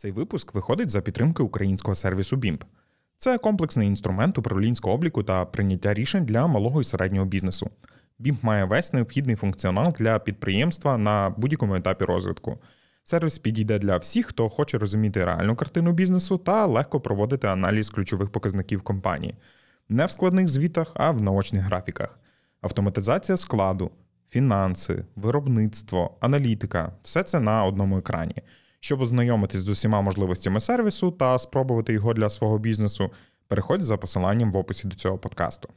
Цей випуск виходить за підтримки українського сервісу BIMP. Це комплексний інструмент управлінського обліку та прийняття рішень для малого і середнього бізнесу. BIMP має весь необхідний функціонал для підприємства на будь-якому етапі розвитку. Сервіс підійде для всіх, хто хоче розуміти реальну картину бізнесу та легко проводити аналіз ключових показників компанії. Не в складних звітах, а в наочних графіках. Автоматизація складу, фінанси, виробництво, аналітика все це на одному екрані. Щоб ознайомитись з усіма можливостями сервісу та спробувати його для свого бізнесу, переходь за посиланням в описі до цього подкасту.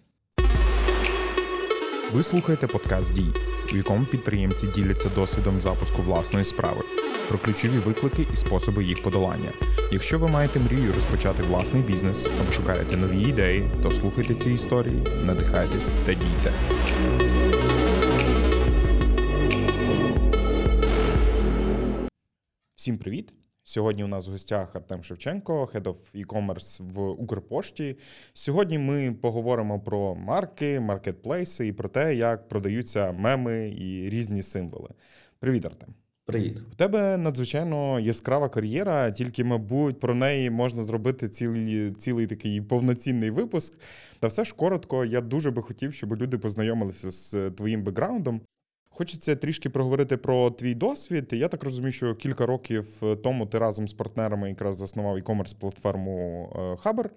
Ви слухаєте подкаст Дій, у якому підприємці діляться досвідом запуску власної справи, про ключові виклики і способи їх подолання. Якщо ви маєте мрію розпочати власний бізнес або шукаєте нові ідеї, то слухайте ці історії, надихайтесь та дійте. Всім привіт! Сьогодні у нас в гостях Артем Шевченко, Head of e-commerce в Укрпошті. Сьогодні ми поговоримо про марки, маркетплейси і про те, як продаються меми і різні символи. Привіт, Артем. Привіт. У тебе надзвичайно яскрава кар'єра, тільки, мабуть, про неї можна зробити цілий, цілий такий повноцінний випуск. Та все ж коротко, я дуже би хотів, щоб люди познайомилися з твоїм бекграундом. Хочеться трішки проговорити про твій досвід. Я так розумію, що кілька років тому ти разом з партнерами якраз заснував e-commerce платформу Hubber,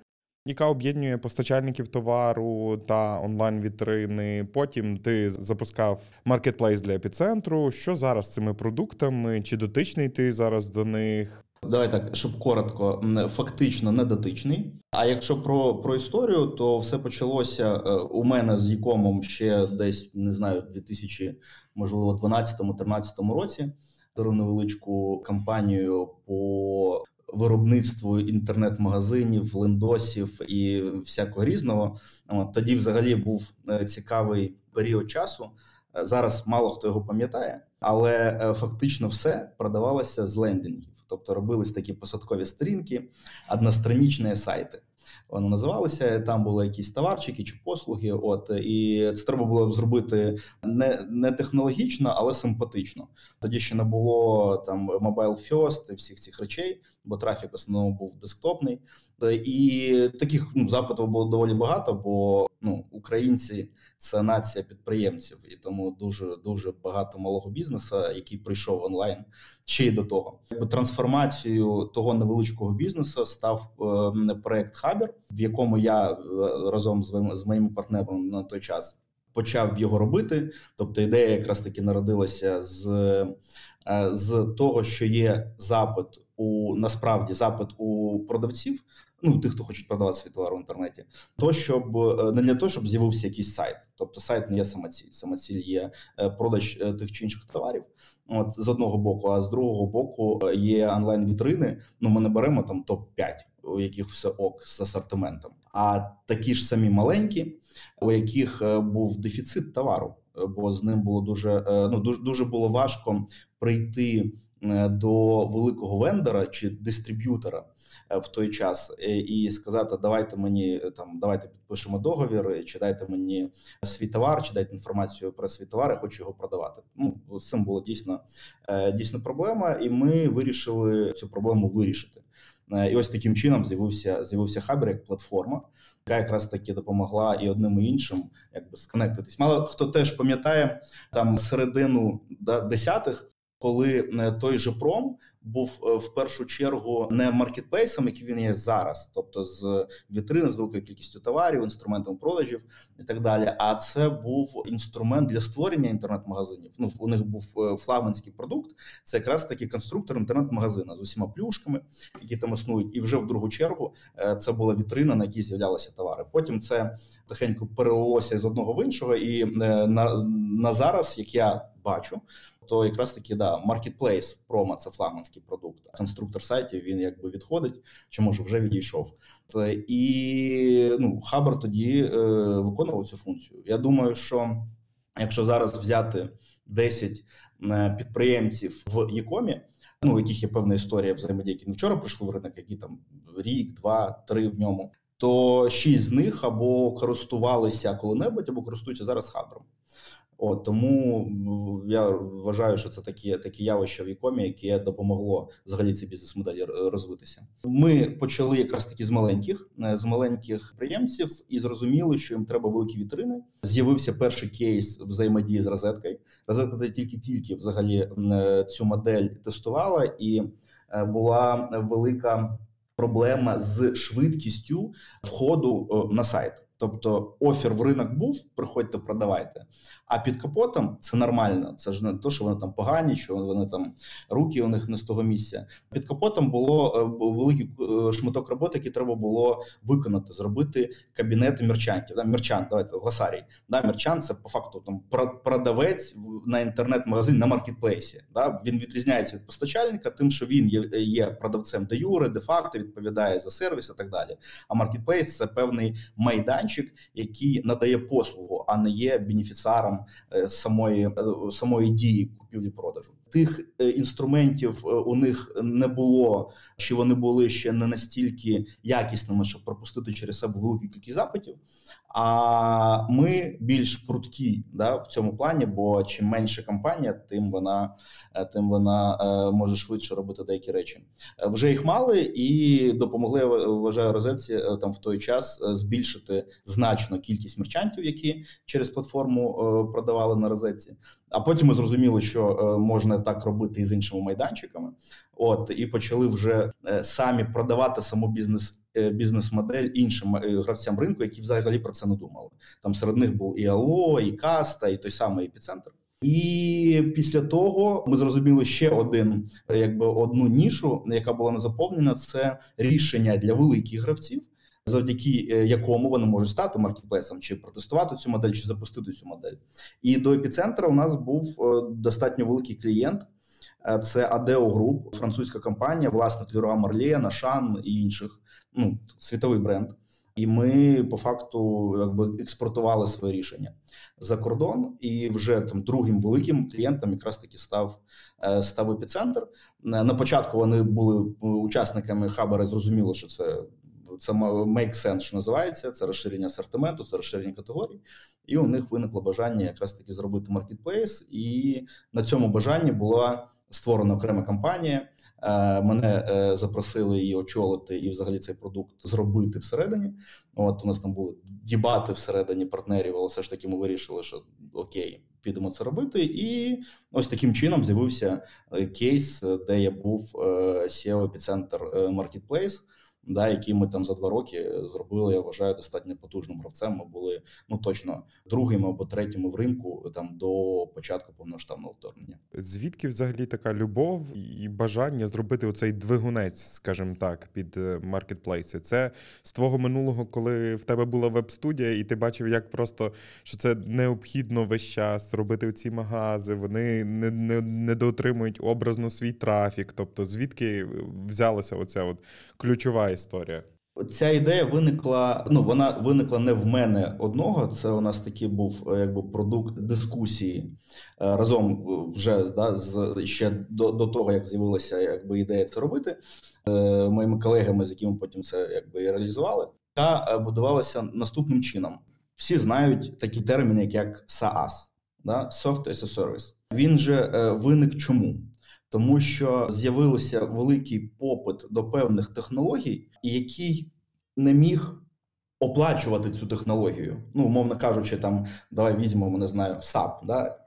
яка об'єднує постачальників товару та онлайн-вітрини. Потім ти запускав маркетплейс для епіцентру. Що зараз з цими продуктами? Чи дотичний ти зараз до них? Давай так, щоб коротко, фактично не дотичний. А якщо про про історію, то все почалося е, у мене з Якомом ще десь не знаю, 2000, можливо, 12-13 році. Дару невеличку кампанію по виробництву інтернет-магазинів, лендосів і всякого різного. Тоді, взагалі, був е, цікавий період часу. Е, зараз мало хто його пам'ятає, але фактично все продавалося з лендингів. Тобто робились такі посадкові сторінки, одностранічні сайти. Вони називалися, там були якісь товарчики чи послуги. От і це треба було зробити не не технологічно, але симпатично. Тоді ще не було там mobile first і всіх цих речей, бо трафік в основному був десктопний. І таких ну, запитів було доволі багато, бо ну, українці це нація підприємців, і тому дуже дуже багато малого бізнесу, який прийшов онлайн ще й до того. Трансформацією того невеличкого бізнесу став е, проект Хабер, в якому я е, разом з з моїм партнером на той час. Почав його робити, тобто ідея якраз таки народилася з е, з того, що є запит у насправді запит у продавців ну тих, хто хочуть продавати свій товар в інтернеті, то щоб е, не для того, щоб з'явився якийсь сайт, тобто сайт не є самоціль. Самоціль є е, продаж е, тих чи інших товарів. От з одного боку, а з другого боку є онлайн вітрини. Ну ми не беремо там топ 5 у яких все ок з асортиментом, а такі ж самі маленькі, у яких був дефіцит товару, бо з ним було дуже ну дуже дуже було важко прийти до великого вендора чи дистриб'ютора Е, в той час е, і сказати: давайте мені е, там, давайте підпишемо договір, чи дайте мені свій товар, чи дайте інформацію про свій товар, я хочу його продавати. Ну з цим була дійсно дійсно проблема, і ми вирішили цю проблему вирішити. І ось таким чином з'явився з'явився хабер як платформа, яка якраз таки допомогла і одним і іншим, якби сконектитись. Мало хто теж пам'ятає там середину десятих, коли той же пром був е, в першу чергу не маркетплейсом, який він є зараз, тобто з вітрини з великою кількістю товарів, інструментом продажів і так далі. А це був інструмент для створення інтернет-магазинів. Ну у них був е, флагманський продукт. Це якраз таки конструктор інтернет-магазина з усіма плюшками, які там існують. І вже в другу чергу е, це була вітрина, на якій з'являлися товари. Потім це тихенько перелилося з одного в іншого, і на, на зараз, як я бачу то якраз таки да, маркетплейс промо це флагманський продукт. Конструктор сайтів він якби відходить, чи може вже відійшов. І ну, Хабр тоді е, виконував цю функцію. Я думаю, що якщо зараз взяти 10 е, підприємців в Якомі, ну яких є певна історія взаємодії, які не вчора прийшли в ринок, які там рік, два, три в ньому. То шість з них або користувалися коли-небудь, або користуються зараз хабром. От тому я вважаю, що це такі такі явища в Ікомі, яке допомогло взагалі цій бізнес-моделі розвитися. Ми почали якраз таки з маленьких е, з маленьких підприємців і зрозуміли, що їм треба великі вітрини. З'явився перший кейс взаємодії з розеткою. Розетка тільки-тільки взагалі е, цю модель тестувала, і е, була велика проблема з швидкістю входу на сайт. Тобто офер в ринок був, приходьте, продавайте. А під капотом це нормально. Це ж не то, що вони там погані, що вони там руки у них не з того місця. Під капотом було е, великий е, шматок роботи, який треба було виконати, зробити кабінети мерчантів. Мерчант, давайте гласарій. Да, мерчант це по факту там продавець на інтернет-магазин на маркетплейсі. Да, Він відрізняється від постачальника, тим, що він є, є продавцем де юре, де факто відповідає за сервіс і так далі. А маркетплейс це певний майданчик, який надає послугу, а не є бенефіціаром Е, самої е, самої дії купівлі-продажу. Тих е, інструментів у них не було, чи вони були ще не настільки якісними, щоб пропустити через себе велику кількість запитів. А ми більш прудкі да, в цьому плані, бо чим менше компанія, тим вона тим вона е, може швидше робити деякі речі. Вже їх мали і допомогли вважаю розетці там в той час збільшити значно кількість мерчантів, які через платформу е, продавали на розетці. А потім ми зрозуміли, що е, можна так робити і з іншими майданчиками. От і почали вже самі продавати саму бізнес. Бізнес-модель іншим гравцям ринку, які взагалі про це не думали. Там серед них був і Ало, і Каста, і той самий епіцентр. І після того ми зрозуміли ще один, якби одну нішу, яка була не заповнена. Це рішення для великих гравців, завдяки е, якому вони можуть стати маркетплейсом, чи протестувати цю модель, чи запустити цю модель. І до епіцентра у нас був е, достатньо великий клієнт. Е, це Adeo Group, французька компанія, власник Leroy Merlin, Нашан і інших. Ну світовий бренд. І ми по факту якби експортували своє рішення за кордон, і вже там другим великим клієнтом якраз таки став став епіцентр. На початку вони були учасниками хабара. Зрозуміло, що це це make sense, що називається. Це розширення асортименту, це розширення категорій, і у них виникло бажання якраз таки зробити маркетплейс. І на цьому бажанні була створена окрема компанія. Е, мене е, запросили її очолити і, взагалі, цей продукт зробити всередині. От у нас там були дібати всередині партнерів, але все ж таки ми вирішили, що окей, підемо це робити. І ось таким чином з'явився е, кейс, де я був SEO епіцентр Marketplace да, які ми там за два роки зробили, я вважаю, достатньо потужним гравцем. Ми були ну точно другими або третіми в ринку там до початку повноштабного вторгнення. Звідки взагалі така любов і бажання зробити оцей двигунець, скажімо так, під е, маркетплейси? Це з твого минулого, коли в тебе була веб-студія, і ти бачив, як просто що це необхідно весь час робити ці магази, вони не не, не доотримують образно свій трафік. Тобто, звідки взялася оця от ключова історія? Ця ідея виникла. Ну вона виникла не в мене одного. Це у нас такий був е, якби продукт дискусії е, разом е, вже да, з ще до до того, як з'явилася якби ідея це робити моїми колегами, з якими потім це якби і реалізували. Та будувалася наступним чином. Всі знають такі терміни, як SaaS, да? Software as a Service. Він же виник чому? Тому що з'явився великий попит до певних технологій, який не міг оплачувати цю технологію. Ну, умовно кажучи, там давай візьмемо, не знаю, SAP, да?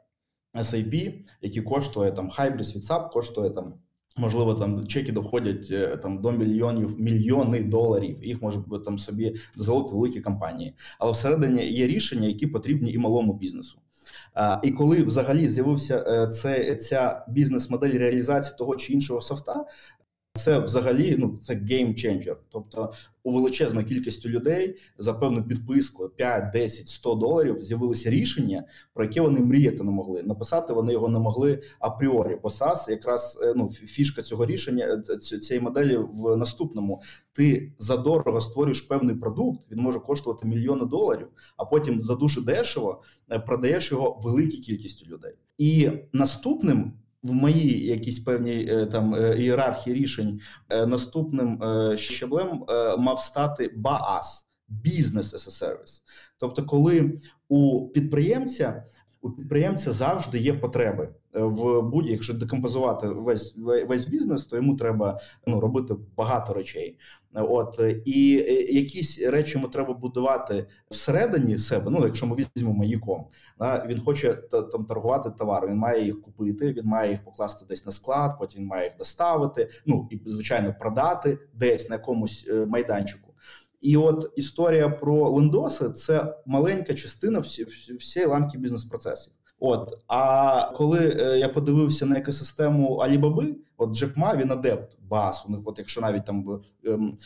SAP, який коштує там Hybris від SAP, коштує там. Можливо, там чеки доходять е, там до мільйонів мільйони доларів. Їх може там собі дозволити великі компанії. Але всередині є рішення, які потрібні і малому бізнесу. І коли взагалі з'явився е, це ця бізнес-модель реалізації того чи іншого софта, це взагалі ну це геймченджер. Тобто у величезної кількості людей за певну підписку 5, 10, 100 доларів з'явилися рішення, про яке вони мріяти не могли. Написати вони його не могли апріорі. Бо SAS якраз е, ну фішка цього рішення е, цієї моделі в наступному. Ти задорого створюєш певний продукт, він може коштувати мільйони доларів, а потім за дуже дешево е, продаєш його великій кількістю людей. І наступним в моїй якійсь певній е, там е, ієрархії рішень е, наступним щеблем мав стати БААС – Business as a Service. Тобто, коли у підприємця у підприємця завжди є потреби в будь якщо декомпозувати весь весь бізнес, то йому треба ну робити багато речей. От і якісь речі йому треба будувати всередині себе. Ну, якщо ми візьмемо Яком, да, він хоче там торгувати товар, він має їх купити, він має їх покласти десь на склад, потім він має їх доставити. Ну і звичайно продати десь на якомусь е, майданчику. І от історія про лендоси це маленька частина всієї ланки бізнес-процесів. От а коли е, я подивився на екосистему Алібаби, от Джекма він адепт бас. У них, от якщо навіть там ем,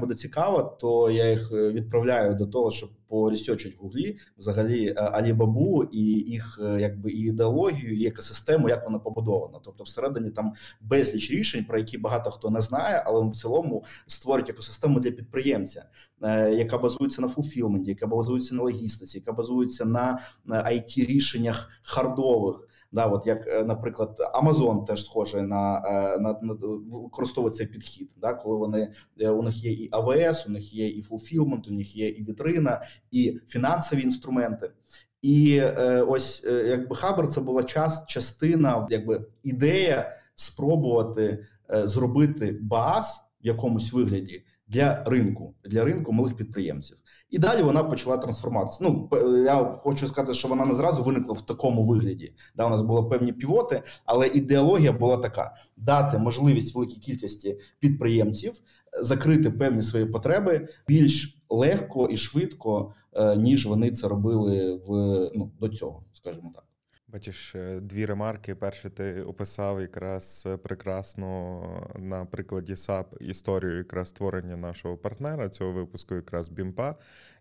буде цікаво, то я їх е, відправляю до того, щоб порісьочить в гуглі взагалі Алібабу і їх е, якби і ідеологію, і екосистему, як вона побудована. Тобто, всередині там безліч рішень, про які багато хто не знає, але в цілому створюють екосистему для підприємця, е, яка базується на фулфілменті, яка базується на логістиці, яка базується на IT рішеннях хардових. Да, от як, е, наприклад, Amazon теж схоже на е, на, на використовує цей підхід, да, коли вони е, у них є і AWS, у них є і фулфілмент, у них є і вітрина, і фінансові інструменти. І е, ось якби Hubber це була час, частина, якби ідея спробувати е, зробити баз в якомусь вигляді для ринку, для ринку малих підприємців. І далі вона почала трансформуватися. Ну я хочу сказати, що вона не зразу виникла в такому вигляді. Да, у нас були певні півоти, але ідеологія була така: дати можливість великій кількості підприємців закрити певні свої потреби більш легко і швидко, е, ніж вони це робили в ну до цього, скажімо так. Бачиш, е, дві ремарки. Перше, ти описав якраз прекрасно на прикладі САП історію якраз створення нашого партнера цього випуску, якраз Бімпа,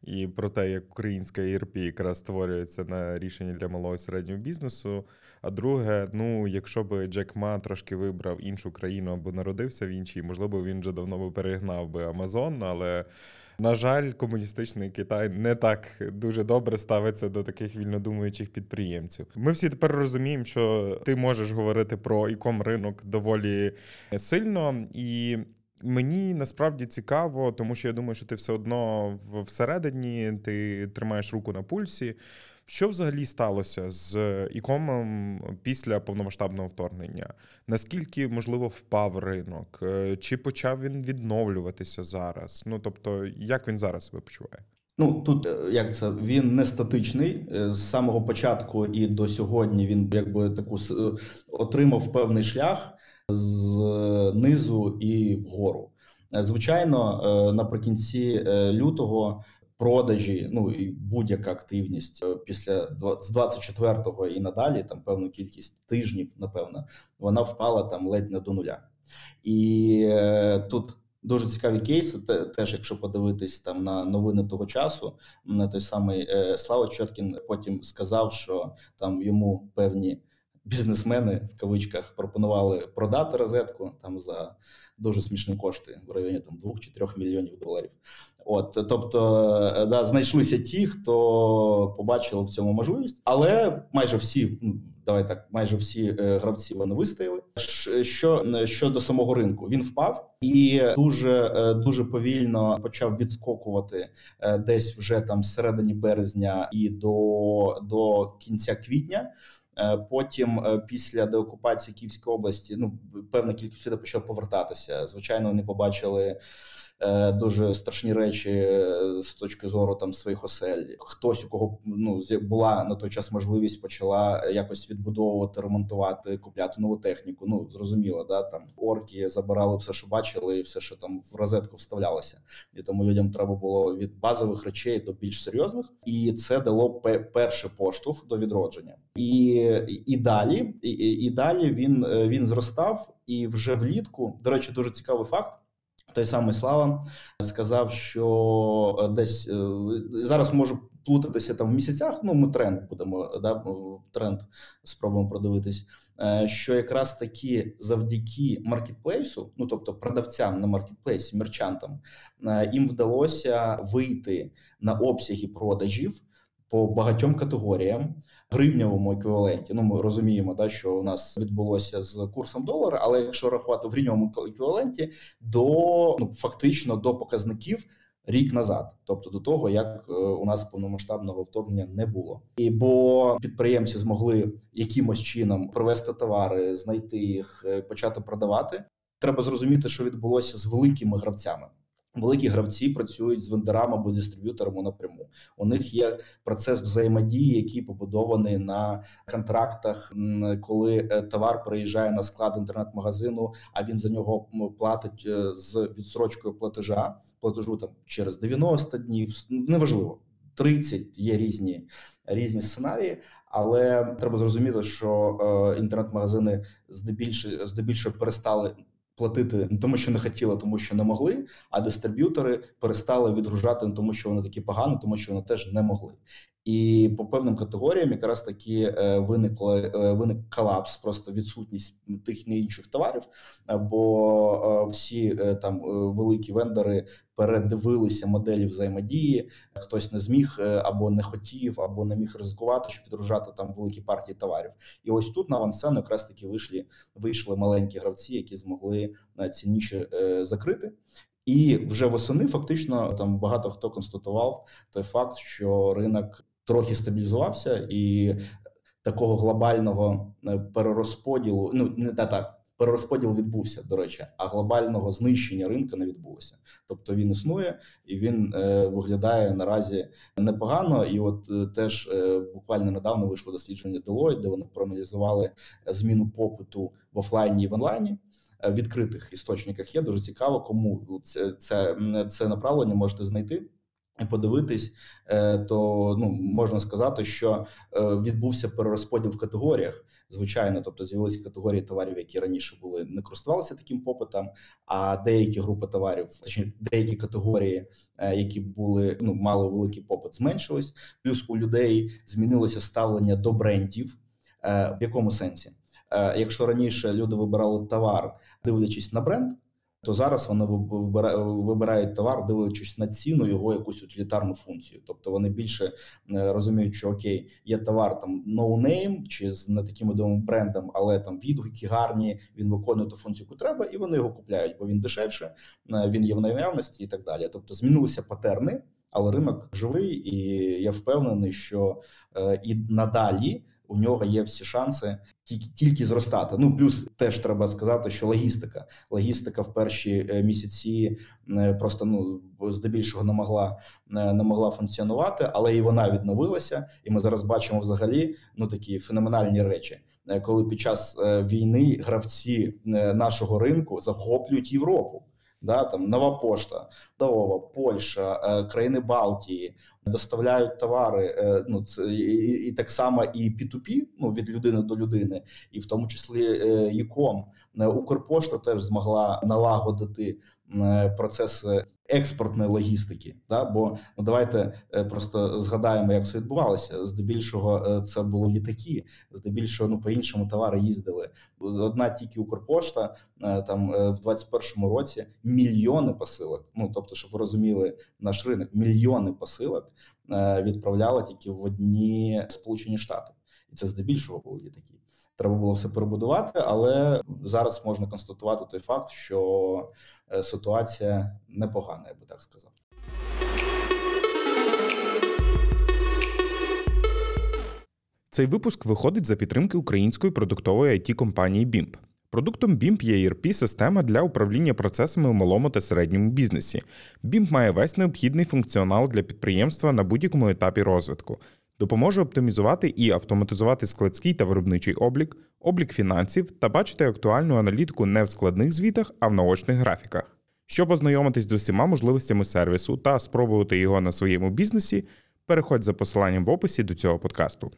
і про те, як українська ІРП якраз створюється на рішення для малого і середнього бізнесу. А друге, ну якщо би Джек Ма трошки вибрав іншу країну або народився в іншій, можливо, він вже давно би перегнав би Амазон, але. На жаль, комуністичний Китай не так дуже добре ставиться до таких вільнодумуючих підприємців. Ми всі тепер розуміємо, що ти можеш говорити про іком ринок доволі сильно і. Мені насправді цікаво, тому що я думаю, що ти все одно всередині ти тримаєш руку на пульсі. Що взагалі сталося з ікомом після повномасштабного вторгнення? Наскільки можливо впав ринок? Е, чи почав він відновлюватися зараз? Ну тобто, як він зараз себе почуває? Ну тут е, як це він не статичний е, з самого початку і до сьогодні. Він якби таку отримав певний шлях з низу і вгору. Звичайно, наприкінці лютого продажі, ну і будь-яка активність е, після з 24-го і надалі, там певну кількість тижнів, напевно, вона впала там ледь не до нуля. І е, тут дуже цікаві кейси. Теж, якщо подивитись там на новини того часу, на той самий е, Слава Чоткін потім сказав, що там йому певні бізнесмени в кавичках пропонували продати розетку там за дуже смішні кошти в районі там 2 чи 3 мільйонів доларів. От тобто, е, да, знайшлися ті, хто побачили в цьому можливість, але майже всі. Ну, давай так, майже всі е, гравці вони вистояли. Що щодо самого ринку, він впав і дуже е, дуже повільно почав відскокувати десь вже там середині березня і до, до кінця квітня. Е, потім, е, після деокупації Київської області, ну певна кількість людей почала повертатися. Звичайно, вони побачили. Е, дуже страшні речі е, з точки зору там своїх осель. Хтось у кого ну була на той час можливість почала якось відбудовувати, ремонтувати, купляти нову техніку. Ну зрозуміло, да там орки забирали все, що бачили, і все, що там в розетку вставлялося, і тому людям треба було від базових речей до більш серйозних, і це дало перший поштовх до відродження. І і далі, і, і далі він е, він зростав. І вже влітку, до речі, дуже цікавий факт. Той самий Слава сказав, що е, десь е, зараз можу плутатися там в місяцях. Ну, ми тренд будемо да, тренд спробуємо продивитись. Е, що якраз таки завдяки маркетплейсу, ну тобто продавцям на маркетплейсі, мерчантам, їм вдалося вийти на обсяги продажів по багатьом категоріям гривнявому еквіваленті. Ну ми розуміємо, да, що у нас відбулося з курсом долара, але якщо рахувати в гривнявому еквіваленті, до ну фактично до показників рік назад, тобто до того, як е, у нас повномасштабного вторгнення не було, і бо підприємці змогли якимось чином провести товари, знайти їх, е, почати продавати. Треба зрозуміти, що відбулося з великими гравцями. Великі гравці працюють з вендорами або дистриб'юторами напряму. У них є процес взаємодії, який побудований на контрактах, коли е, товар приїжджає на склад інтернет-магазину, а він за нього платить е, з відсрочкою платежа, платежу там через 90 днів. Неважливо. 30, є різні різні сценарії, але треба зрозуміти, що е, інтернет-магазини здебільшого здебільшого перестали платити тому, що не хотіли, тому що не могли. А дистриб'ютори перестали відгружати, не тому що вони такі погані, тому що вони теж не могли. І по певним категоріям якраз таки е, виникло е, виник колапс, просто відсутність тих не інших товарів. Бо е, всі там великі вендори передивилися моделі взаємодії. Хтось не зміг або не хотів, або не міг ризикувати, щоб відгружати там великі партії товарів. І ось тут на авансцену якраз таки вийшли вийшли маленькі гравці, які змогли цінніше закрити. І вже восени фактично там багато хто констатував той факт, що ринок трохи стабілізувався, і такого глобального е, перерозподілу, ну не та так. Перерозподіл відбувся, до речі, а глобального знищення ринку не відбулося. Тобто він існує і він е, виглядає наразі непогано. І от е, теж е, буквально недавно вийшло дослідження Deloitte, де вони проаналізували зміну попиту в офлайні і в онлайні. Е, відкритих істочниках є дуже цікаво, кому це це, це направлення можете знайти подивитись, е, то ну можна сказати, що е, відбувся перерозподіл в категоріях. Звичайно, тобто з'явилися категорії товарів, які раніше були не користувалися таким попитом. А деякі групи товарів, точніше, деякі категорії, е, які були ну мали великий попит, зменшились. Плюс у людей змінилося ставлення до брендів. В якому сенсі? Якщо раніше люди вибирали товар, дивлячись на бренд то зараз вони вибирають товар, дивлячись на ціну його якусь утилітарну функцію. Тобто вони більше е, розуміють, що окей, є товар там no чи з не таким відомим брендом, але там відгуки гарні, він виконує ту функцію, яку треба, і вони його купляють, бо він дешевше, е, він є в наявності і так далі. Тобто змінилися патерни, але ринок живий, і я впевнений, що е, і надалі у нього є всі шанси тільки зростати. Ну плюс теж треба сказати, що логістика. Логістика в перші е, місяці е, просто ну здебільшого не могла е, не могла функціонувати, але і вона відновилася. І ми зараз бачимо взагалі ну такі феноменальні речі, коли під час війни гравці нашого ринку захоплюють Європу да, там нова пошта, Дова, Польща, е, країни Балтії доставляють товари. Е, ну це і, і так само і P2P, ну від людини до людини, і в тому числі. Е, Укрпошта теж змогла налагодити процес експортної логістики. Да? Бо ну давайте просто згадаємо, як це відбувалося. Здебільшого це були літаки, здебільшого ну по іншому товари їздили. Одна тільки Укрпошта там в 21-му році мільйони посилок. Ну тобто, щоб ви розуміли, наш ринок мільйони посилок відправляла тільки в одні Сполучені Штати, і це здебільшого були літаки. Треба було все перебудувати, але зараз можна констатувати той факт, що е, ситуація непогана, я би так сказав. Цей випуск виходить за підтримки української продуктової it компанії BIMP. Продуктом BIMP є erp система для управління процесами у малому та середньому бізнесі. BIMP має весь необхідний функціонал для підприємства на будь-якому етапі розвитку допоможе оптимізувати і автоматизувати складський та виробничий облік, облік фінансів та бачити актуальну аналітику не в складних звітах, а в наочних графіках. Щоб ознайомитись з усіма можливостями сервісу та спробувати його на своєму бізнесі, переходь за посиланням в описі до цього подкасту.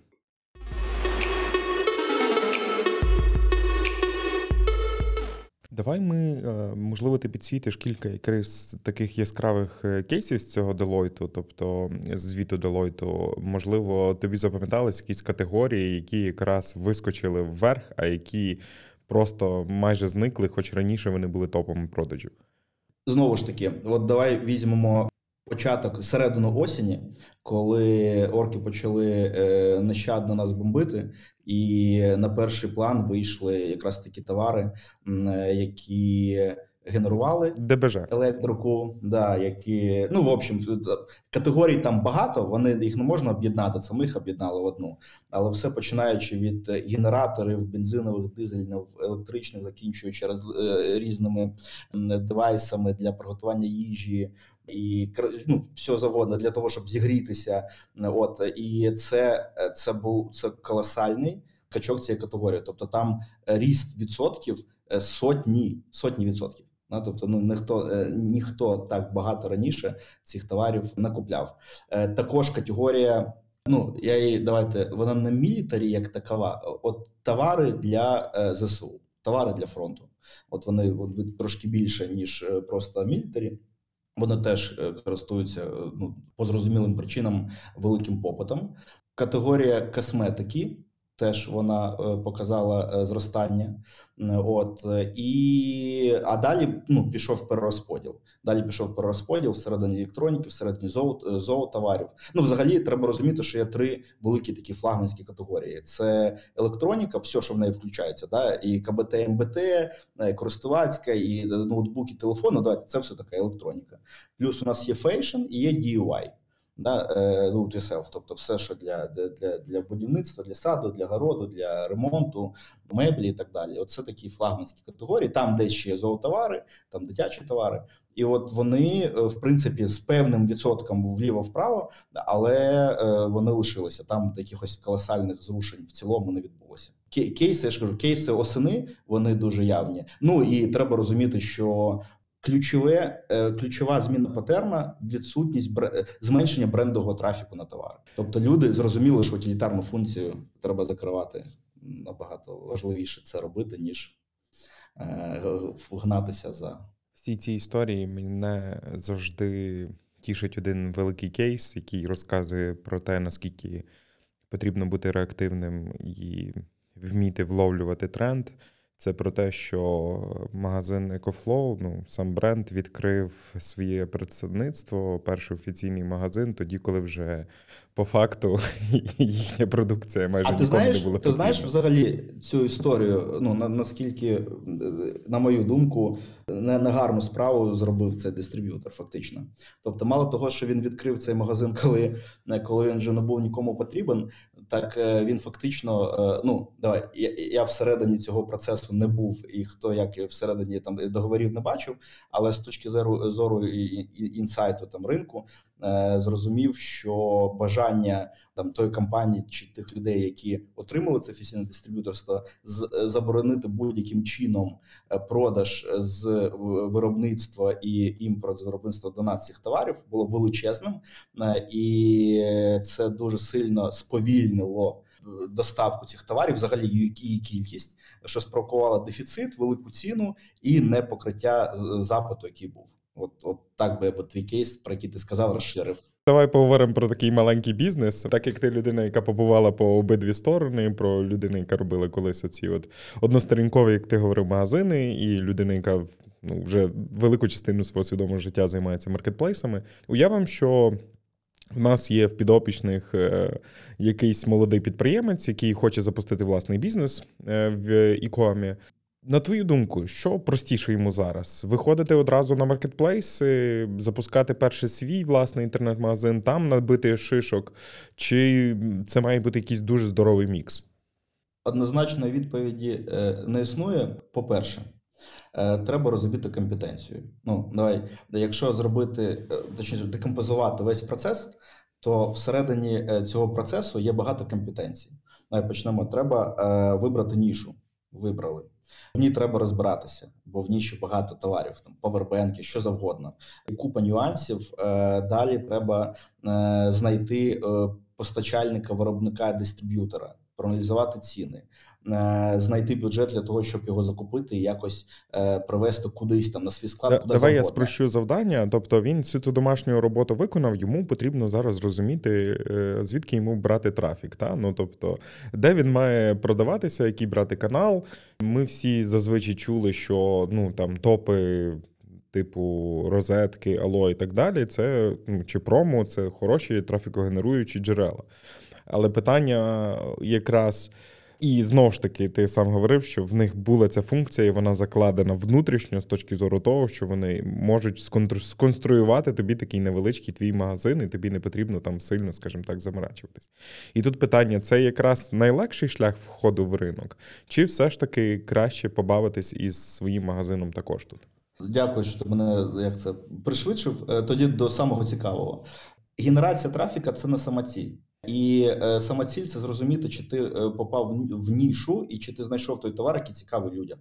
Давай ми, е, можливо, ти підсвітиш кілька якраз таких яскравих е, кейсів з цього Делойту, тобто звіту Делойту. Можливо, тобі запам'ятались якісь категорії, які якраз вискочили вверх, а які просто майже зникли, хоч раніше вони були топом продажів. Знову ж таки, от давай візьмемо початок середину осені, коли орки почали е, нещадно нас бомбити, і на перший план вийшли якраз такі товари, які генерували ДБЖ. електрику, да, які ну в общем категорій там багато. Вони їх не можна об'єднати. Це ми їх об'єднали в одну, але все починаючи від генераторів, бензинових, дизельних, електричних, закінчуючи роз, е, різними девайсами для приготування їжі. І ну, все завгодно для того, щоб зігрітися. От і це це був це колосальний качок цієї категорії. Тобто там ріст відсотків е, сотні сотні відсотків. Ну, тобто, ну ніхто е, ніхто так багато раніше цих товарів не купляв. Е, також категорія. Ну я її давайте вона не мілітарі, як такова. От товари для ЗСУ, товари для фронту. От вони от, трошки більше ніж просто мілітарі. Вони теж користуються ну по зрозумілим причинам великим попитом. Категорія косметики теж вона е, показала е, зростання. От і а далі ну пішов перерозподіл. Далі пішов перерозподіл всередині електроніки, всередині зоотоварів. Ну, взагалі, треба розуміти, що є три великі такі флагманські категорії: це електроніка, все, що в неї включається, да, і КБТ, МБТ, користувацька, і ноутбуки, телефони. Да, це все така електроніка. Плюс у нас є fashion і є DIY да, do it yourself, тобто все, що для для, для будівництва, для саду, для городу, для ремонту, меблі і так далі. Оце такі флагманські категорії, там де ще зоотовари, там дитячі товари. І от вони, е, в принципі, з певним відсотком вліво-вправо, але е, вони лишилися. Там якихось колосальних зрушень в цілому не відбулося. Кейси, я ж кажу, кейси осени вони дуже явні. Ну і треба розуміти, що ключове, е, ключова зміна патерна відсутність е, зменшення брендового трафіку на товари. Тобто люди зрозуміли, що утилітарну функцію треба закривати набагато важливіше це робити, ніж е, вгнатися за всі ці історії. Мене завжди тішить один великий кейс, який розказує про те, наскільки потрібно бути реактивним і вміти вловлювати тренд. Це про те, що магазин EcoFlow, ну сам бренд відкрив своє представництво, перший офіційний магазин, тоді, коли вже по факту їхня продукція майже а ти знаєш, не була. Ти знаєш взагалі цю історію? Ну на, наскільки, на мою думку, не, не гарну справу зробив цей дистриб'ютор, фактично. Тобто, мало того, що він відкрив цей магазин, коли коли він вже не був нікому потрібен, так е, він фактично, е, ну давай я, я всередині цього процесу не був, і хто як всередині там договорів не бачив, але з точки зору зору інсайту там ринку зрозумів, що бажання там тої компанії чи тих людей, які отримали це офіційне дистриб'юторство, заборонити будь-яким чином продаж з виробництва і імпорт з виробництва до нас цих товарів було величезним, і це дуже сильно сповільнило е, доставку цих товарів, взагалі її кількість, що спровокувало дефіцит, велику ціну і непокриття запиту, який був. От, от так би я твій кейс, про який ти сказав, розширив. Давай поговоримо про такий маленький бізнес. Так як ти людина, яка побувала по обидві сторони, про людину, яка робила колись оці от односторінкові, як ти говорив, магазини, і людина, яка ну, вже велику частину свого свідомого життя займається маркетплейсами. Уявимо, що у нас є в підопічних е, якийсь молодий підприємець, який хоче запустити власний бізнес е, в ікомі. На твою думку, що простіше йому зараз? Виходити одразу на маркетплейс, запускати перший свій власний інтернет-магазин, там набити шишок, чи це має бути якийсь дуже здоровий мікс? Однозначної відповіді е, не існує. По-перше, Е, треба розуміти компетенцію. Ну, давай, якщо зробити, е, точніше, декомпозувати весь процес, то всередині цього процесу є багато компетенцій. Давай почнемо. Треба вибрати нішу. Вибрали. В ній треба розбиратися, бо в ній ще багато товарів, там павербенки, що завгодно. І купа нюансів. Далі треба знайти постачальника, виробника, дистриб'ютора, проаналізувати ціни. Е, знайти бюджет для того, щоб його закупити і якось е, привести кудись там на свій склад. Давай завгодно. я спрощу завдання. Тобто він всю цю домашню роботу виконав. Йому потрібно зараз зрозуміти, е, звідки йому брати трафік. Та? Ну тобто, де він має продаватися, який брати канал. Ми всі зазвичай чули, що ну там топи. Типу розетки, ало і так далі, це ну, чи промо, це хороші трафікогенеруючі джерела. Але питання якраз І знову ж таки, ти сам говорив, що в них була ця функція, і вона закладена внутрішньо з точки зору того, що вони можуть сконструювати тобі такий невеличкий твій магазин, і тобі не потрібно там сильно, скажімо так, заморачуватись. І тут питання: це якраз найлегший шлях входу в ринок, чи все ж таки краще побавитись із своїм магазином також тут? Дякую, що ти мене як це пришвидшив. Е, тоді до самого цікавого. Генерація трафіка це не самоціль. І е, сама ціль це зрозуміти, чи ти е, попав в нішу і чи ти знайшов той товар, який цікавий людям.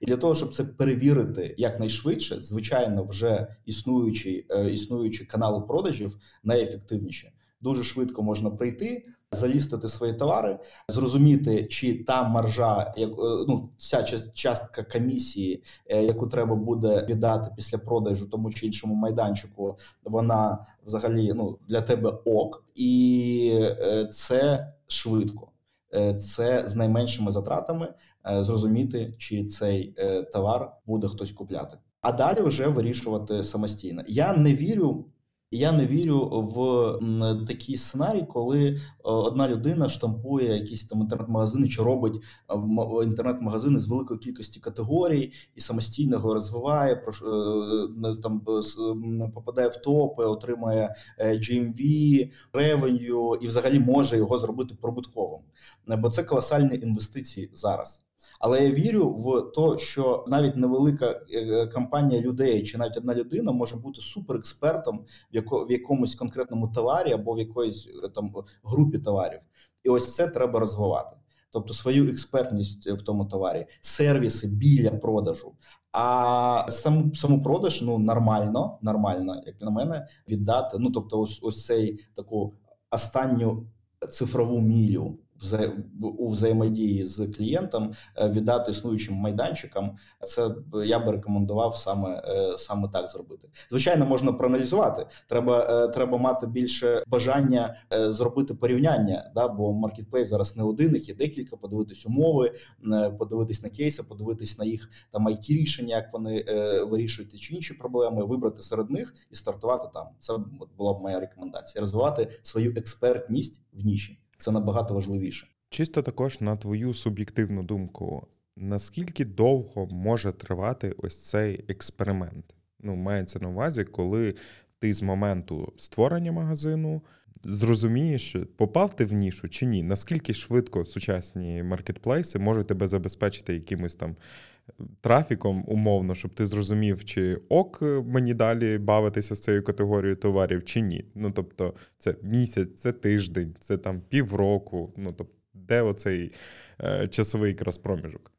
І для того, щоб це перевірити якнайшвидше, звичайно, вже існуючі, е, існуючі канали продажів найефективніші. Дуже швидко можна прийти, залістити свої товари, зрозуміти, чи та маржа, як е, ну ця частка комісії, е, яку треба буде віддати після продажу тому чи іншому майданчику, вона взагалі ну для тебе ок, і е, це швидко. Це з найменшими затратами зрозуміти, чи цей товар буде хтось купляти, а далі вже вирішувати самостійно. Я не вірю я не вірю в такий сценарій, коли е, одна людина штампує якісь там інтернет-магазини чи робить е, інтернет-магазини з великої кількості категорій і самостійно його розвиває, е, там попадає в топи, отримає GMV, revenue і взагалі може його зробити прибутковим. Бо це колосальні інвестиції зараз. Але я вірю в те, що навіть невелика е, е, компанія людей чи навіть одна людина може бути суперекспертом в якомусь конкретному товарі або в якоїсь е, там групі товарів, і ось це треба розвивати. Тобто свою експертність в тому товарі, сервіси біля продажу. А сам саму продаж ну нормально, нормально, як на мене, віддати. Ну тобто, ось ось цей таку останню цифрову мілю у взаємодії з клієнтом е, віддати існуючим майданчикам. Це я би рекомендував саме е, саме так зробити. Звичайно, можна проаналізувати. Треба е, треба мати більше бажання зробити порівняння. Да, бо маркетплейс зараз не один, їх є декілька. Подивитись умови, подивитись на кейси, подивитись на їх там it рішення, як вони вирішують чи інші проблеми, вибрати серед них і стартувати там. Це була б моя рекомендація: розвивати свою експертність в ніші. Це набагато важливіше. Чисто також на твою суб'єктивну думку, наскільки довго може тривати ось цей експеримент? Ну, мається на увазі, коли ти з моменту створення магазину зрозумієш, попав ти в нішу чи ні? Наскільки швидко сучасні маркетплейси можуть тебе забезпечити якимось там трафіком умовно, щоб ти зрозумів, чи ок мені далі бавитися з цією категорією товарів, чи ні. Ну тобто, це місяць, це тиждень, це там півроку. Ну тобто, де оцей е, часовий якраз проміжок?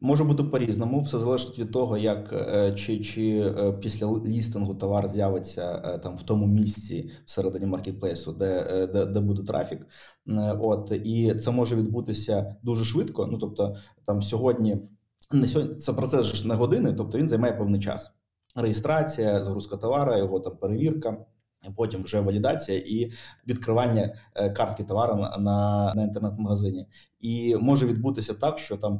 Може бути по-різному, все залежить від того, як е, чи чи е, після лістингу товар з'явиться е, там в тому місці всередині маркетплейсу, де де, де буде трафік. От і це може відбутися дуже швидко. Ну тобто, там сьогодні не сьогодні це процес ж на години, тобто він займає певний час. Реєстрація, загрузка товара, його там перевірка. Потім вже валідація і відкривання е, картки товару на на, на інтернет-магазині, і може відбутися так, що там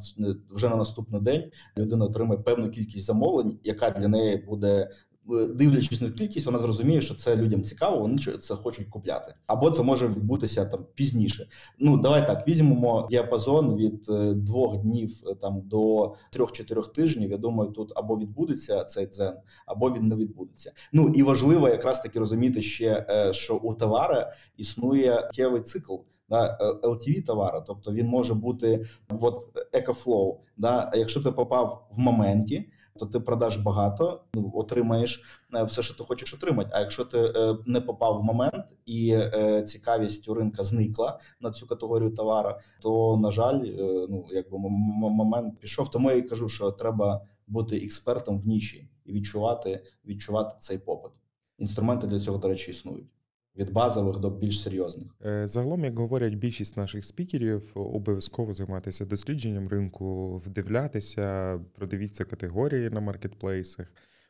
вже на наступний день людина отримає певну кількість замовлень, яка для неї буде Е, дивлячись на кількість, вона зрозуміє, що це людям цікаво, вони це хочуть купляти. Або це може відбутися там пізніше. Ну давай так візьмемо діапазон від е, двох днів е, там до трьох-чотирьох тижнів. Я думаю, тут або відбудеться цей дзен, або він не відбудеться. Ну і важливо якраз таки розуміти ще, що у товара існує життєвий цикл. Да, LTV товара, тобто він може бути от EcoFlow. Да, якщо ти попав в моменті, то ти продаш багато, ну отримаєш е, все, що ти хочеш отримати. А якщо ти е, не попав в момент і е, цікавість у ринка зникла на цю категорію товара, то на жаль, ну якби момент пішов. Тому я і кажу, що треба бути експертом в ніші і відчувати, відчувати цей попит. Інструменти для цього, до речі, існують від базових до більш серйозних. Е, загалом, як говорять більшість наших спікерів, обов'язково займатися дослідженням ринку, вдивлятися, продивіться категорії на маркетплейсах.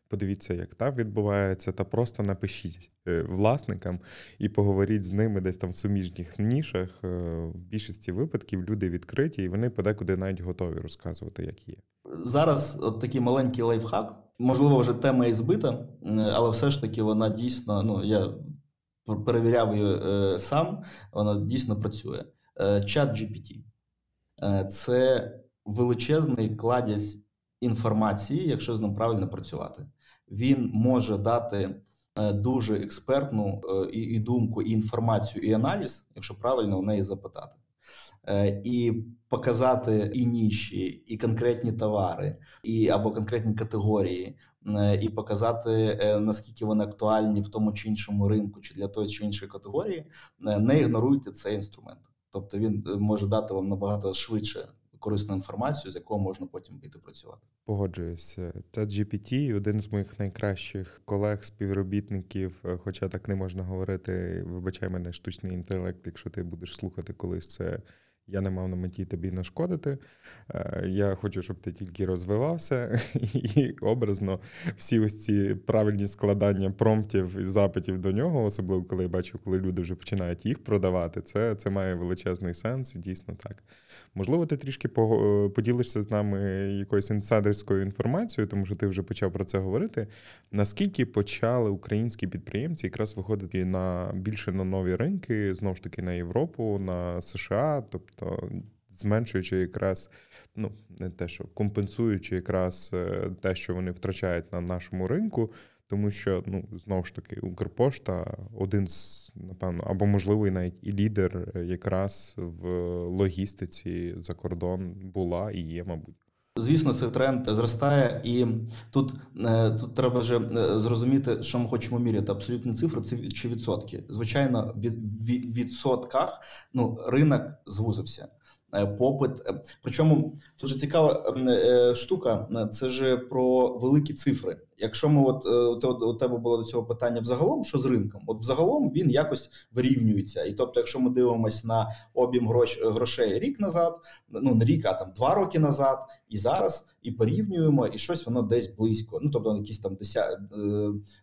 Подивіться, як там відбувається, та просто напишіть е, власникам і поговоріть з ними десь там в суміжніх нішах. Е, в більшості випадків люди відкриті, і вони подекуди навіть готові розказувати, як є. Зараз от такий маленький лайфхак. Можливо, вже тема і збита, але все ж таки вона дійсно. Ну я перевіряв її е, сам, вона дійсно працює. Е, чат GPT. е, це величезний кладязь інформації, якщо з ним правильно працювати. Він може дати дуже експертну і, думку, і інформацію, і аналіз, якщо правильно в неї запитати. І показати і ніші, і конкретні товари, і або конкретні категорії, і показати е, наскільки вони актуальні в тому чи іншому ринку, чи для тої чи іншої категорії, е, не ігноруйте цей інструмент. Тобто він е, може дати вам набагато швидше корисну інформацію, з якою можна потім йти працювати. Погоджуюся. ChatGPT – один з моїх найкращих колег, співробітників, е, хоча так не можна говорити. Вибачай мене штучний інтелект, якщо ти будеш слухати колись це. Я не мав на меті тобі нашкодити. Е, Я хочу, щоб ти тільки розвивався, і образно всі ось ці правильні складання промптів і запитів до нього, особливо коли я бачу, коли люди вже починають їх продавати. Це, це має величезний сенс, і дійсно так. Можливо, ти трішки пого- поділишся з нами якоюсь інсайдерською інформацією, тому що ти вже почав про це говорити. Наскільки почали українські підприємці якраз виходити на більше на нові ринки, знову ж таки на Європу, на США, тобто зменшуючи якраз, ну не те, що компенсуючи якраз е, те, що вони втрачають на нашому ринку. Тому що ну знову ж таки Укрпошта один з напевно, або можливо і навіть і лідер якраз в логістиці за кордон була і є, мабуть. Звісно, цей тренд зростає, і тут, е, тут треба вже е, зрозуміти, що ми хочемо міряти. Абсолютні цифри це чи відсотки. Звичайно, в від, відсотках ну, ринок звузився. Е, Попит, е, причому дуже цікава е, штука. Це ж про великі цифри. Якщо ми от у тебе було до цього питання взагалом, що з ринком? От взагалом він якось вирівнюється. І тобто, якщо ми дивимося на об'єм грош, грошей рік назад, ну не рік, а там два роки назад, і зараз, і порівнюємо, і щось воно десь близько. Ну тобто, якісь там 10,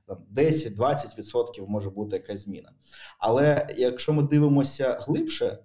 там 10-20% може бути якась зміна. Але якщо ми дивимося глибше.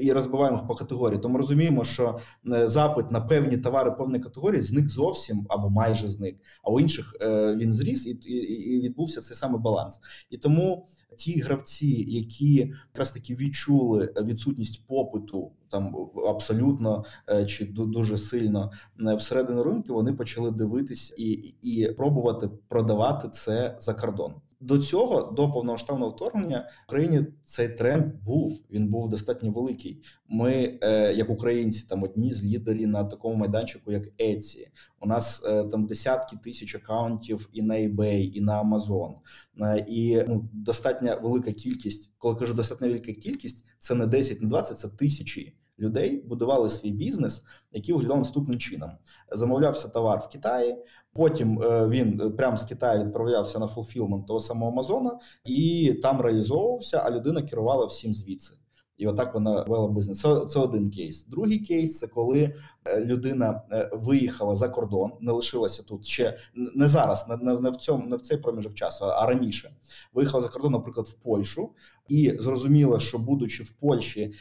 І розбиваємо їх по категорії, то ми розуміємо, що е, запит на певні товари певної категорії зник зовсім або майже зник, а у інших е, він зріс і, і, відбувся цей самий баланс. І тому ті гравці, які якраз таки відчули відсутність попиту там абсолютно е, чи ду- дуже сильно всередину ринку, вони почали дивитись і, і пробувати продавати це за кордон. До цього, до повномасштабного вторгнення, в Україні цей тренд був. Він був достатньо великий. Ми, е, як українці, там одні з лідерів на такому майданчику, як Etsy. У нас е, там десятки тисяч акаунтів і на eBay, і на Amazon. Е, І ну, достатньо велика кількість. Коли кажу достатньо велика кількість, це не 10, не 20, це тисячі людей будували свій бізнес, який виглядав наступним чином: замовлявся товар в Китаї. Потім е, він е, прямо з Китаю відправлявся на фулфілмент того самого Амазона і там реалізовувався, а людина керувала всім звідси. І отак вона вела бізнес. Це, це один кейс. Другий кейс це коли людина е, виїхала за кордон, не лишилася тут ще не зараз, не, не, в цьому, не в цей проміжок часу, а раніше. Виїхала за кордон, наприклад, в Польщу, і зрозуміла, що будучи в Польщі,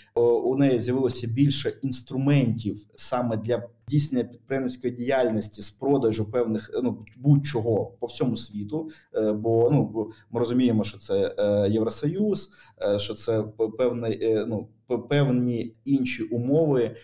у неї з'явилося більше інструментів саме для здійснення підприємницької діяльності з продажу певних ну будь-чого по всьому світу. Е, Бо ну ми розуміємо, що це е, Євросоюз, е, що це певний е, ну певні інші умови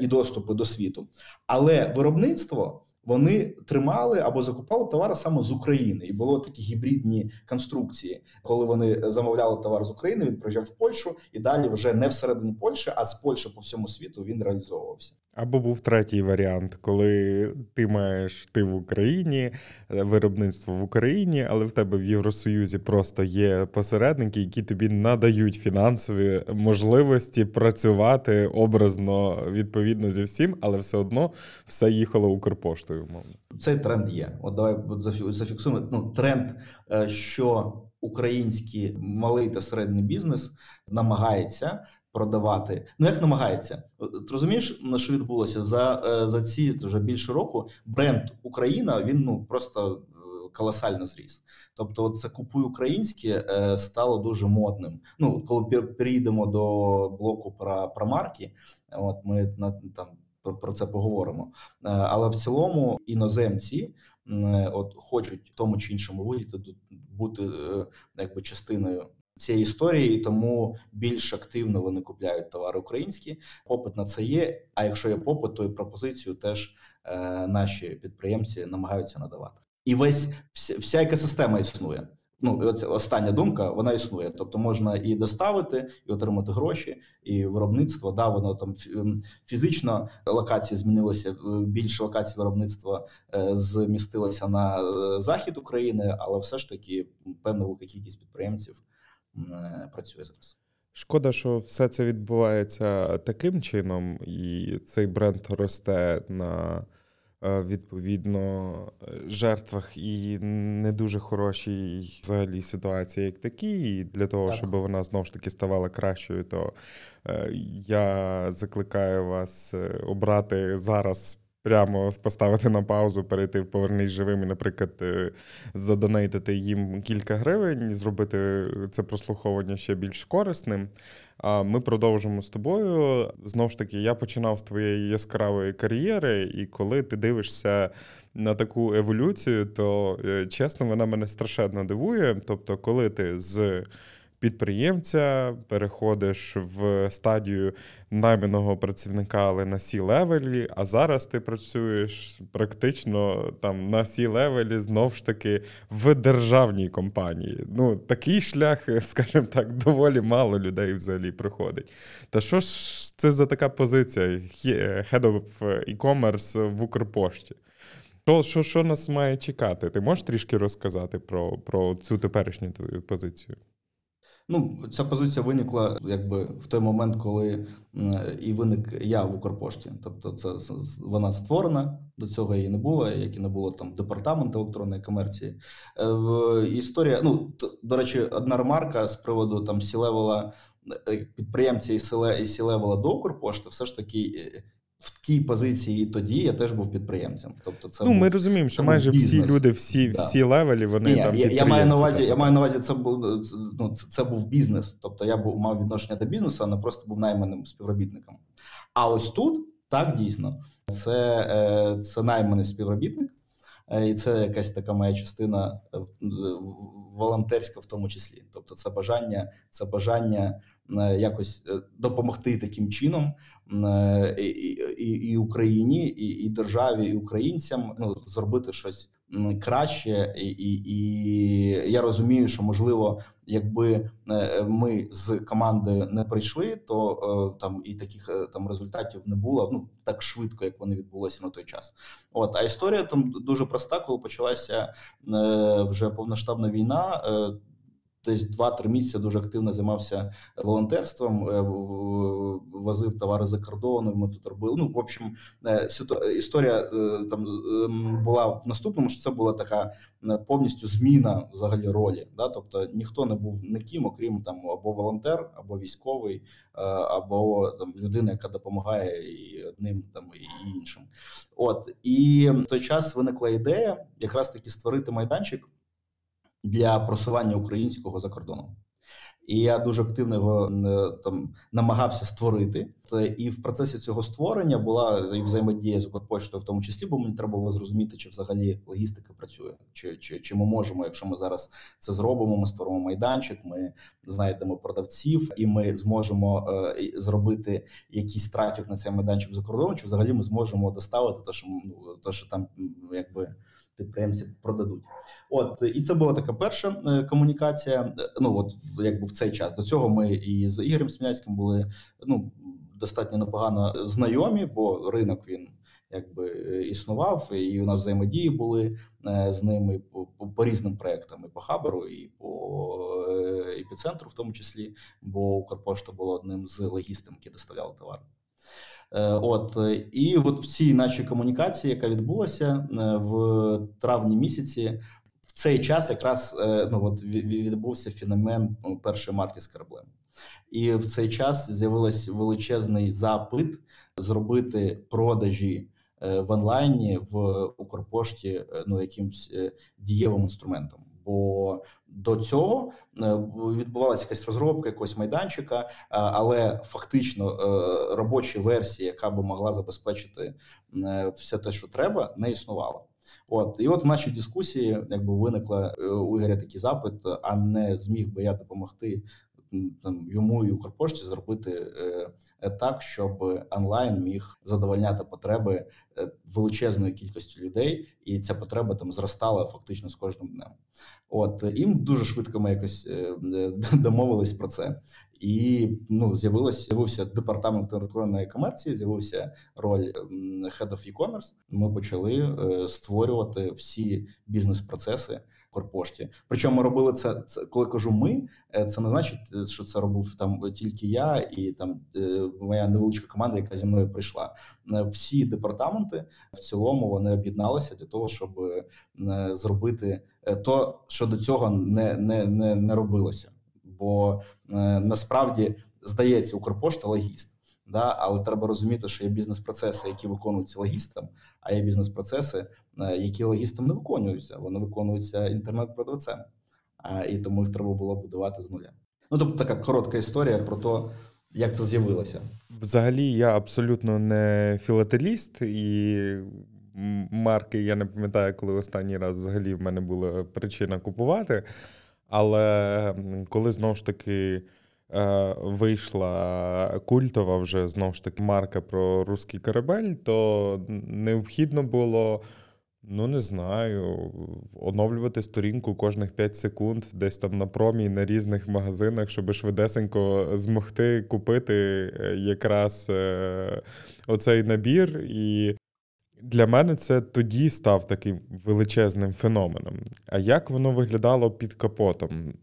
і доступи до світу. Але виробництво вони тримали або закупали товари саме з України, і було такі гібридні конструкції, коли вони замовляли товар з України, він приїжджав в Польщу, і далі вже не всередині Польщі, а з Польщі по всьому світу він реалізовувався. Або був третій варіант, коли ти маєш ти в Україні, е, виробництво в Україні, але в тебе в Євросоюзі просто є посередники, які тобі надають фінансові можливості працювати образно відповідно зі всім, але все одно все їхало Укрпоштою. Умовно. Цей тренд є. От давай зафі- зафіксуємо. Ну, тренд, е, що український малий та середній бізнес намагається продавати. Ну як намагається? От Розумієш, на що відбулося за, е, за ці вже більше року. Бренд Україна він ну просто е, колосально зріс. Тобто, це купуй українське е, стало дуже модним. Ну, коли пер- перейдемо до блоку про, про марки, от ми на там про, це поговоримо. Е, Але в цілому іноземці е, от хочуть в тому чи іншому вигляді бути е, якби частиною цієї історії, тому більш активно вони купляють товари українські. Попит на це є. А якщо є попит, то і пропозицію теж е, наші підприємці намагаються надавати. І весь вся, вся екосистема існує. Ну, оце остання думка, вона існує. Тобто можна і доставити, і отримати гроші, і виробництво. Да, воно там ем, фізично локації змінилися. Більше локацій виробництва е, змістилося на е, захід України, але все ж таки певна велика кількість підприємців е, працює зараз. Шкода, що все це відбувається таким чином, і цей бренд росте на Е, відповідно жертвах і не дуже хорошій взагалі ситуації, як такі. І для того, так. щоб вона знову ж таки ставала кращою, то е, я закликаю вас е, обрати зараз. Прямо поставити на паузу, перейти в повернись живим і, наприклад, задонейтити їм кілька гривень, зробити це прослуховування ще більш корисним. А ми продовжимо з тобою. Знову ж таки, я починав з твоєї яскравої кар'єри, і коли ти дивишся на таку еволюцію, то е, чесно, вона мене страшенно дивує. Тобто, коли ти з підприємця, переходиш в стадію найманого працівника, але на C-левелі. А зараз ти працюєш практично там на C-левелі знов ж таки в державній компанії. Ну, такий шлях, скажімо так, доволі мало людей взагалі проходить. Та що ж це за така позиція? Head of e-commerce в Укрпошті? То що що нас має чекати? Ти можеш трішки розказати про, про цю теперішню твою позицію? Ну, ця позиція виникла якби в той момент, коли і виник я в Укрпошті. Тобто, це вона створена, до цього її не було, як і не було там департаменту електронної комерції. Е, історія, ну до речі, одна ремарка з приводу там сілевела е, підприємця і C-левела до Укрпошти, все ж таки е, в тій позиції тоді я теж був підприємцем. Тобто, це ну був, ми розуміємо, що майже всі люди, всі да. C-левелі, вони Ні, там я, я маю на увазі. Я маю на увазі, це був ну, це, це був бізнес. Тобто я був мав відношення до бізнесу, а не просто був найманим співробітником. А ось тут так дійсно це, е, це найманий співробітник. Е, і це якась така моя частина е, волонтерська, в тому числі. Тобто, це бажання, це бажання якось допомогти таким чином і і, і Україні, і і державі, і українцям ну зробити щось краще, і, і, і я розумію, що можливо, якби е, ми з командою не прийшли, то е, там і таких е, там результатів не було ну так швидко, як вони відбулися на той час. От а історія там дуже проста, коли почалася вже повноштабна війна десь 2-3 місяці дуже активно займався волонтерством, е, возив товари за кордоном. Ми тут робили. Ну, в общем, е, історія е, там ем, була в наступному, що це була така повністю зміна взагалі ролі. Да? Тобто ніхто не був ніким, окрім там або волонтер, або військовий, або там людина, яка допомагає і одним там і іншим. От і в той час виникла ідея, якраз таки створити майданчик для просування українського за кордоном. І я дуже активно його е, там намагався створити. І в процесі цього створення була і взаємодія з Укрпоштою в тому числі, бо мені треба було зрозуміти, чи взагалі логістика працює, чи чи, чи ми можемо, якщо ми зараз це зробимо, ми створимо майданчик, ми знайдемо продавців, і ми зможемо е, зробити якийсь трафік на цей майданчик за кордоном, чи взагалі ми зможемо доставити те, що ну, те, що там якби підприємці продадуть. От і це була така перша е, комунікація. Ну от якби в цей час до цього ми і з Ігорем Сміляцьким були ну достатньо непогано знайомі, бо ринок він. Якби е, існував, і у нас взаємодії були е, з ними по, по, по різним проектам, і по хаберу, і по епіцентру, в тому числі, бо Укрпошта була одним з логістів, які доставляли товари. Е, от і от в цій нашій комунікації, яка відбулася е, в травні місяці, в цей час якраз е, ну от відбувся феномен ну, першої марки з кораблем. І в цей час з'явився величезний запит зробити продажі в онлайні в Укрпошті ну якимсь дієвим інструментом бо до цього е, відбувалася якась розробка якогось майданчика, але фактично е, робоча версія, яка би могла забезпечити е, все те, що треба, не існувала. От і от в нашій дискусії, якби виникла е, у Ігоря такий запит, а не зміг би я допомогти там йому і Укрпошті зробити е, так, щоб онлайн міг задовольняти потреби е, величезної кількості людей, і ця потреба там зростала фактично з кожним днем. От їм дуже швидко ми якось е, домовились про це. І ну з'явилось з'явився департамент електронної комерції. З'явився роль Head of E-commerce. Ми почали створювати всі бізнес-процеси Корпошті. Причому ми робили це, це, коли кажу ми, е, це не значить, е, що це робив там тільки я і там е, моя невеличка команда, яка зі мною прийшла. Всі департаменти в цілому вони об'єдналися для того, щоб зробити то, що до цього не, не, не, не робилося. Бо насправді здається, Укрпошта логіст. Да, але треба розуміти, що є бізнес-процеси, які виконуються логістам, а є бізнес-процеси, е, які логістам не виконуються. Вони виконуються інтернет-продавцем, і тому їх треба було будувати з нуля. Ну тобто така коротка історія про те, як це з'явилося. Взагалі, я абсолютно не філателіст, і марки я не пам'ятаю, коли останній раз взагалі в мене була причина купувати. Але коли знову ж таки. Е, вийшла культова вже знову ж таки марка про русський корабель, то необхідно було. Ну, не знаю, оновлювати сторінку кожних 5 секунд, десь там на промі, на різних магазинах, щоб швидесенько змогти купити е, якраз е, оцей набір. І для мене це тоді став таким величезним феноменом. А як воно виглядало під капотом?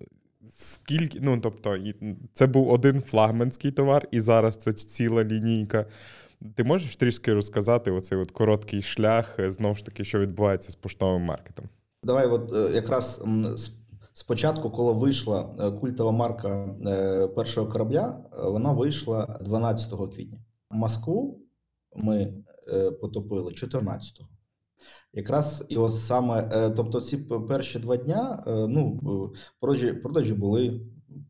Скільки, ну тобто, це був один флагманський товар, і зараз це ціла лінійка. Ти можеш трішки розказати оцей от короткий шлях, е, знову ж таки, що відбувається з поштовим маркетом? Давай, от е, якраз спочатку, коли вийшла е, культова марка першого корабля, вона вийшла 12 квітня. Москву ми потопили 14-го. Якраз і от саме, е, тобто, ці перші два дня е, ну, продажі, продажі були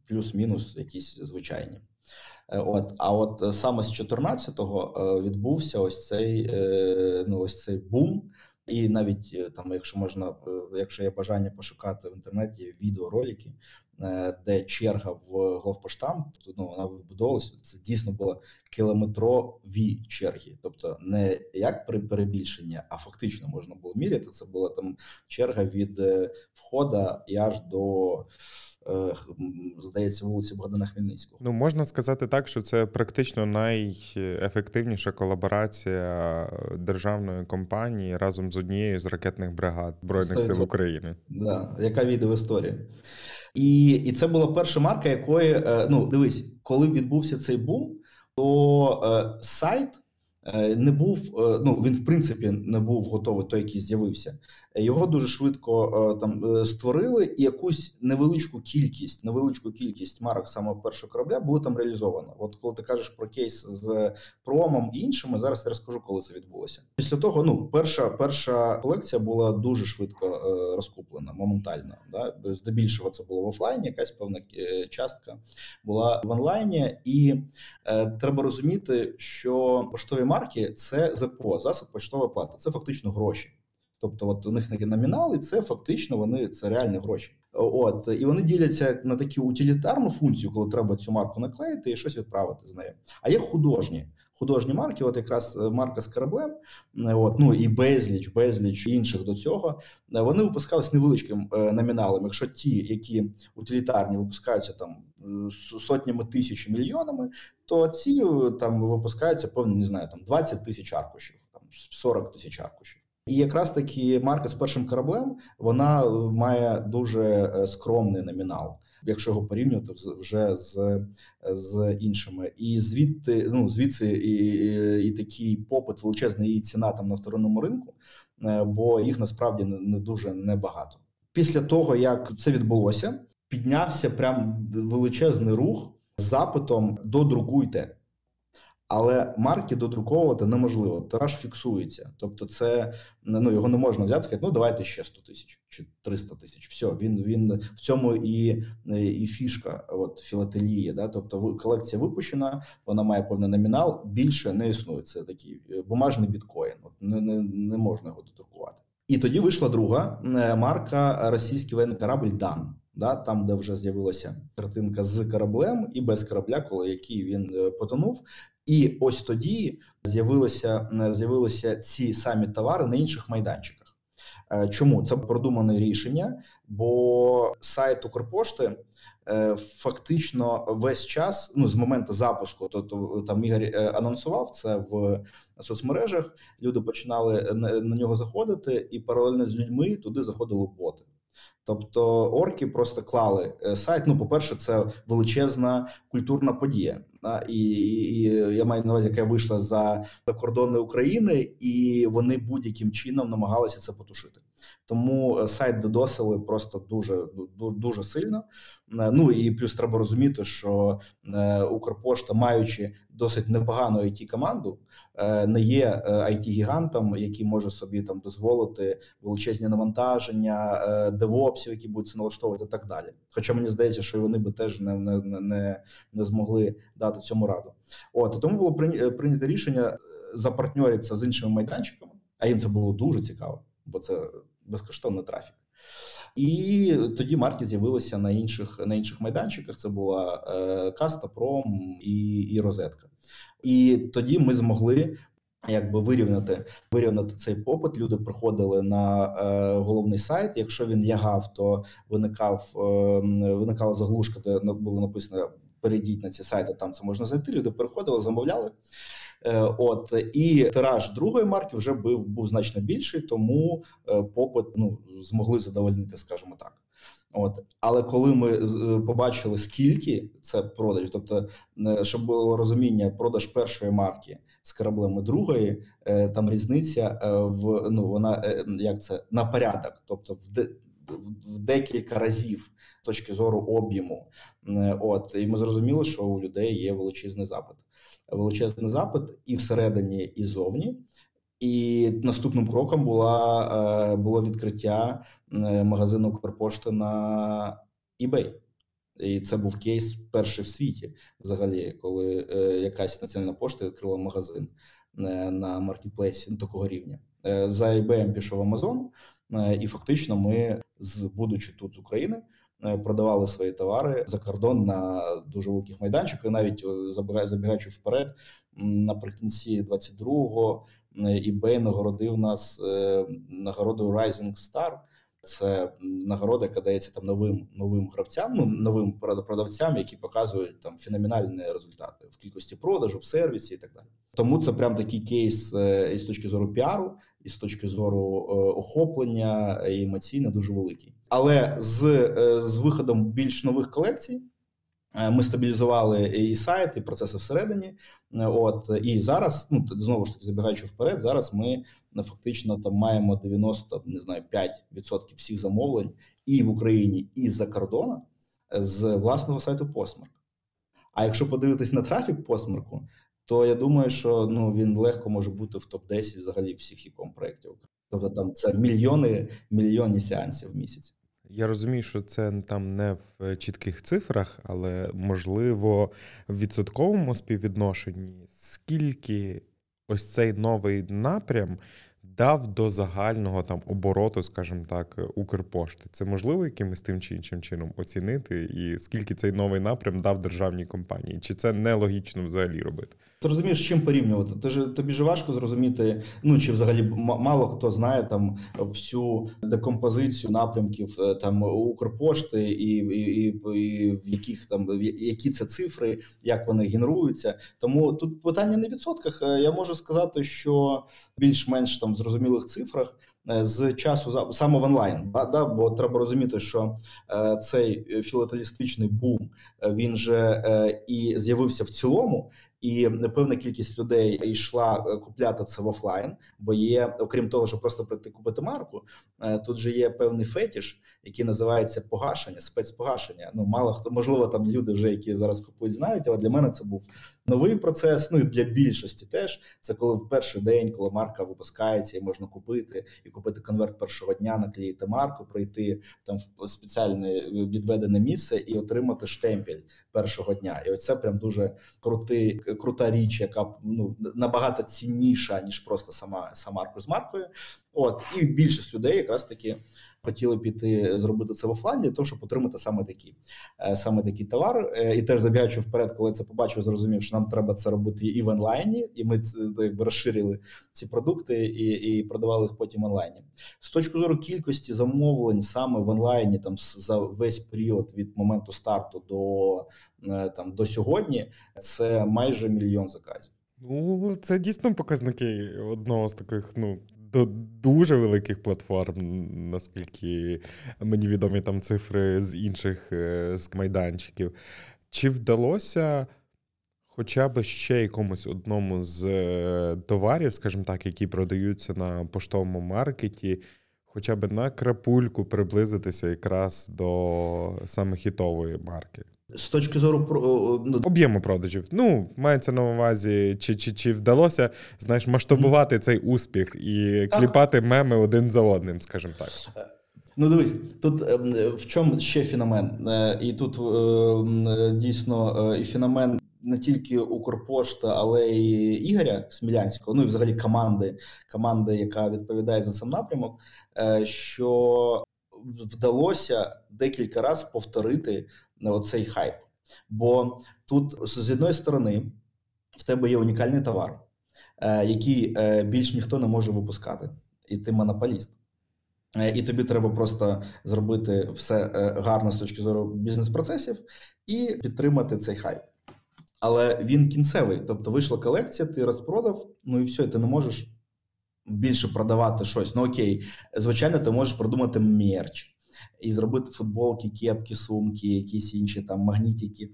плюс-мінус якісь звичайні. Е, от, А от саме з 14-го відбувся ось цей ну, ось цей бум. І навіть там, якщо можна, якщо є бажання пошукати в інтернеті відеоролики, Е, де черга в главпоштам, то ну, вона вибудовувалася. Це дійсно були кілометрові черги, тобто не як при перебільшенні, а фактично можна було міряти. Це була там черга від е, входа і аж до. Е, здається, вулиці Богдана Хмельницького. Ну можна сказати так, що це практично найефективніша колаборація державної компанії разом з однією з ракетних бригад збройних сил України. Да, яка війде в історії. І і це була перша марка, якої е, ну дивись, коли відбувся цей бум, то е, сайт не був, ну він в принципі не був готовий той, який з'явився. Його дуже швидко е, там створили, і якусь невеличку кількість, невеличку кількість марок саме першого корабля були там реалізовано. От коли ти кажеш про кейс з промом і іншими, зараз я розкажу, коли це відбулося. Після того, ну, перша перша колекція була дуже швидко розкуплена, моментально. Да? Здебільшого це було в офлайні, якась певна частка була в онлайні, і е, треба розуміти, що поштові марки це ЗПО, засоб почтової плати. Це фактично гроші. Тобто, от у них такі номінали, це фактично вони це реальні гроші. От і вони діляться на таку утилітарну функцію, коли треба цю марку наклеїти і щось відправити з нею. А є художні. Художні марки, от якраз е, марка з кораблем, е, от ну і безліч, безліч інших до цього. Е, вони випускались невеличким номіналом. Якщо ті, які утилітарні випускаються там сотнями тисяч мільйонами, то ці там випускаються певно, не знаю, там 20 тисяч аркушів, там 40 тисяч аркушів. І якраз таки марка з першим кораблем вона має дуже скромний номінал якщо його порівнювати вже з з іншими. І звідти ну звідси і, і, і такий попит величезний і ціна там на вторинному ринку, е, бо їх насправді не дуже небагато. Після того як це відбулося, піднявся прям величезний рух з запитом додрукуйте. Але марки додруковувати неможливо. Тираж фіксується. Тобто, це ну його не можна взяти, сказати, ну давайте ще 100 тисяч чи 300 тисяч. Все, він він в цьому і і фішка от філателії. Да? Тобто, колекція випущена, вона має певний номінал. Більше не існує. Це такий е, бумажний біткоін. От не, не, не можна його додрукувати. І тоді вийшла друга е, марка російський воєнний корабль Дан. Да, там, де вже з'явилася картинка з кораблем і без корабля, коли який він е, потонув. І ось тоді з'явилися з'явилися ці самі товари на інших майданчиках. Чому це продумане рішення? Бо сайт Укрпошти Е, фактично весь час, ну з моменту запуску, то, там Ігор е, анонсував це в соцмережах. Люди починали на, на нього заходити, і паралельно з людьми туди заходили боти. Тобто орки просто клали е, сайт. Ну, по-перше, це величезна культурна подія. І, і, і я маю на увазі, яка вийшла за кордони України, і вони будь-яким чином намагалися це потушити. Тому е, сайт додосили просто дуже дуже сильно. Е, ну і плюс треба розуміти, що е, Укрпошта, маючи досить непогану it команду, не є it гігантом який може собі там дозволити величезні навантаження, девопсів, які будуть це налаштовувати, і так далі. Хоча мені здається, що вони би теж не не, не, не змогли дати цьому раду. От тому було прийнято рішення запартньоритися з іншими майданчиками, а їм це було дуже цікаво, бо це безкоштовний трафік. І тоді марки з'явилися на інших на інших майданчиках. Це була е, Каста, Пром і і Розетка. І тоді ми змогли якби вирівняти вирівняти цей попит. Люди приходили на е, головний сайт. Якщо він лягав, то виникав е, виникала заглушка, де було написано: перейдіть на ці сайти. Там це можна знайти. Люди переходили, замовляли. Е, от і тираж другої марки вже був був значно більший, тому е, попит ну змогли задовольнити, скажімо так. От, але коли ми е, побачили, скільки це продаж, тобто, щоб було розуміння, продаж першої марки з кораблем другої, там різниця в ну вона як це на порядок, тобто в де, в декілька разів з точки зору об'єму. От і ми зрозуміли, що у людей є величезний запит величезний запит і всередині, і зовні. І наступним кроком була е, було відкриття е, магазину Укрпошти на eBay. І це був кейс перший в світі, взагалі, коли е, якась національна пошта відкрила магазин на маркетплейсі ну, такого рівня. За eBay пішов Амазон, і фактично ми, будучи тут з України, продавали свої товари за кордон на дуже великих майданчиках. Навіть забігаючи вперед, наприкінці 22-го eBay нагородив нас е, нагородою Rising Star. Це нагорода, яка дається там новим новим гравцям, ну новим продавцям, які показують там феноменальні результати в кількості продажу, в сервісі і так далі. Тому це прям такий кейс е, із точки зору піару, і з точки зору охоплення і емоційно дуже великий. Але з е, з виходом більш нових колекцій е, ми стабілізували і сайт, і процеси всередині. Е, от і зараз, ну знову ж таки, забігаючи вперед, зараз ми фактично там маємо 90, не знаю, 5% всіх замовлень і в Україні, і за кордону з власного сайту Постмарк. А якщо подивитись на трафік Постмарку, то я думаю, що ну він легко може бути в топ 10 взагалі всіх іком проєктів. Тобто там це мільйони мільйонні сеансів в місяць. Я розумію, що це там не в чітких цифрах, але можливо в відсотковому співвідношенні, скільки ось цей новий напрям дав до загального там обороту, скажімо так, Укрпошти. Це можливо якимось тим чи іншим чином оцінити, і скільки цей новий напрям дав державній компанії? Чи це нелогічно взагалі робити? Ти розумієш, чим порівнювати? Ти ж тобі ж важко зрозуміти. Ну чи взагалі мало хто знає там всю декомпозицію напрямків е, там Укрпошти, і і, і, і в яких там які це цифри, як вони генеруються. Тому тут питання не в відсотках. Е, я можу сказати, що більш-менш там зрозумілих цифрах з часу саме в онлайн. Да, бо треба розуміти, що е, цей філателістичний бум е, він же і з'явився в цілому, і певна кількість людей йшла купляти це в офлайн, бо є, окрім того, що просто прийти купити марку, тут же є певний фетіш, який називається погашення, спецпогашення. Ну мало хто можливо там люди вже які зараз купують, знають, але для мене це був новий процес. Ну і для більшості теж це коли в перший день, коли марка випускається і можна купити і купити конверт першого дня, наклеїти марку, прийти там в спеціальне відведене місце і отримати штемпель першого дня. І оце прям дуже крутий, крута річ, яка ну набагато цінніша ніж просто сама сама марку з маркою. От і більшість людей якраз таки хотіли піти зробити це в офлайні, для того, щоб отримати саме такий е, саме такий товар. Е, і теж забігаючи вперед, коли це побачив, зрозумів, що нам треба це робити і в онлайні, і ми якби розширили ці продукти і і продавали їх потім онлайні. З точки зору кількості замовлень саме в онлайні, там за весь період від моменту старту до е, там до сьогодні, це майже мільйон заказів. Ну, це дійсно показники одного з таких, ну до дуже великих платформ, наскільки мені відомі там цифри з інших е, з майданчиків. Чи вдалося хоча б ще якомусь одному з е, товарів, скажімо так, які продаються на поштовому маркеті, хоча б на крапульку приблизитися якраз до саме хітової марки? З точки зору ну... об'єму продажів. Ну, мається на увазі, чи чи, чи вдалося знаєш, масштабувати цей успіх і так. кліпати меми один за одним, скажімо так. Е, ну, дивись, тут ем, в чому ще феномен? Е, і тут е, дійсно і феномен не тільки Укрпошта, але й Ігоря Смілянського, ну і взагалі команди, команди, яка відповідає за цей напрямок, що вдалося декілька разів повторити оцей хайп. Бо тут з одної сторони в тебе є унікальний товар, е, який е, більш ніхто не може випускати, і ти монополіст. Е, і тобі треба просто зробити все гарно з точки зору бізнес-процесів і підтримати цей хайп. Але він кінцевий. Тобто вийшла колекція, ти розпродав, ну і все, ти не можеш більше продавати щось. Ну окей, звичайно, ти можеш продумати мерч і зробити футболки, кепки, сумки, якісь інші там магнітики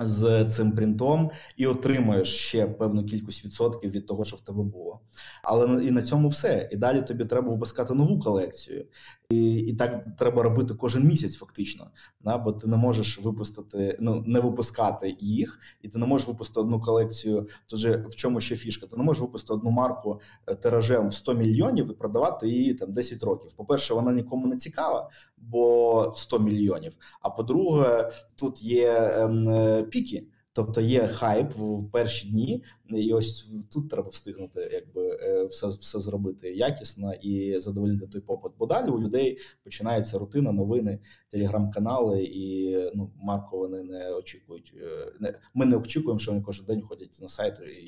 з цим принтом, і отримуєш ще певну кількість відсотків від того, що в тебе було. Але і на цьому все. І далі тобі треба випускати нову колекцію. І і так треба робити кожен місяць, фактично. Да? Бо ти не можеш випустити, ну не випускати їх, і ти не можеш випустити одну колекцію. Же в чому ще фішка? Ти не можеш випустити одну марку е, тиражем в 100 мільйонів і продавати її там 10 років. По-перше, вона нікому не цікава, бо 100 мільйонів. А по-друге, тут є ем, е, піки. Тобто є хайп в перші дні, і ось тут треба встигнути, якби е, все все зробити якісно і задовольнити той попит. Бо далі у людей починається рутина, новини, телеграм-канали, і ну марко вони не очікують. Е, не ми не очікуємо, що вони кожен день ходять на сайт і,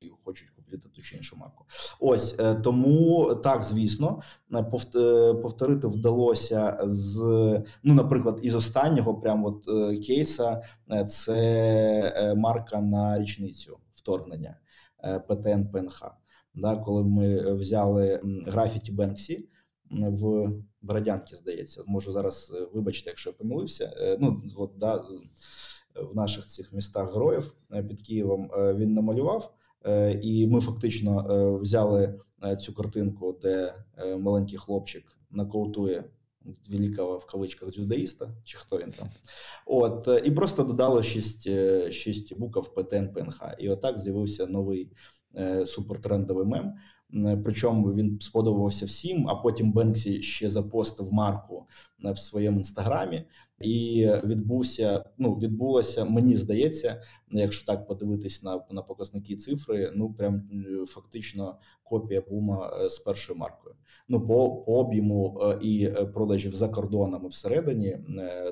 і хочуть купити ту чи іншу марку. Ось е, тому так, звісно, повторити вдалося з ну, наприклад, із останнього прям от кейса це марка на річницю вторгнення е, ПТН ПНХ. Да, Коли ми взяли графіті Бенксі в Бородянці, здається, можу зараз е, вибачте, якщо я помилився. Е, ну от да, в наших цих містах героїв під Києвом він намалював, і ми фактично взяли цю картинку, де маленький хлопчик накоутує великого в кавичках дзюдоїста, чи хто він там. От, І просто додало 6 6 букв ПТН ПНХ. І отак з'явився новий е, супертрендовий мем. Причому він сподобався всім, а потім Бенксі ще запостив марку в своєму інстаграмі, і відбувся. Ну відбулося, мені здається, якщо так подивитись на на показники цифри, ну прям фактично копія бума е, з першою маркою. Ну по по об'єму е, і продажів за кордонами всередині,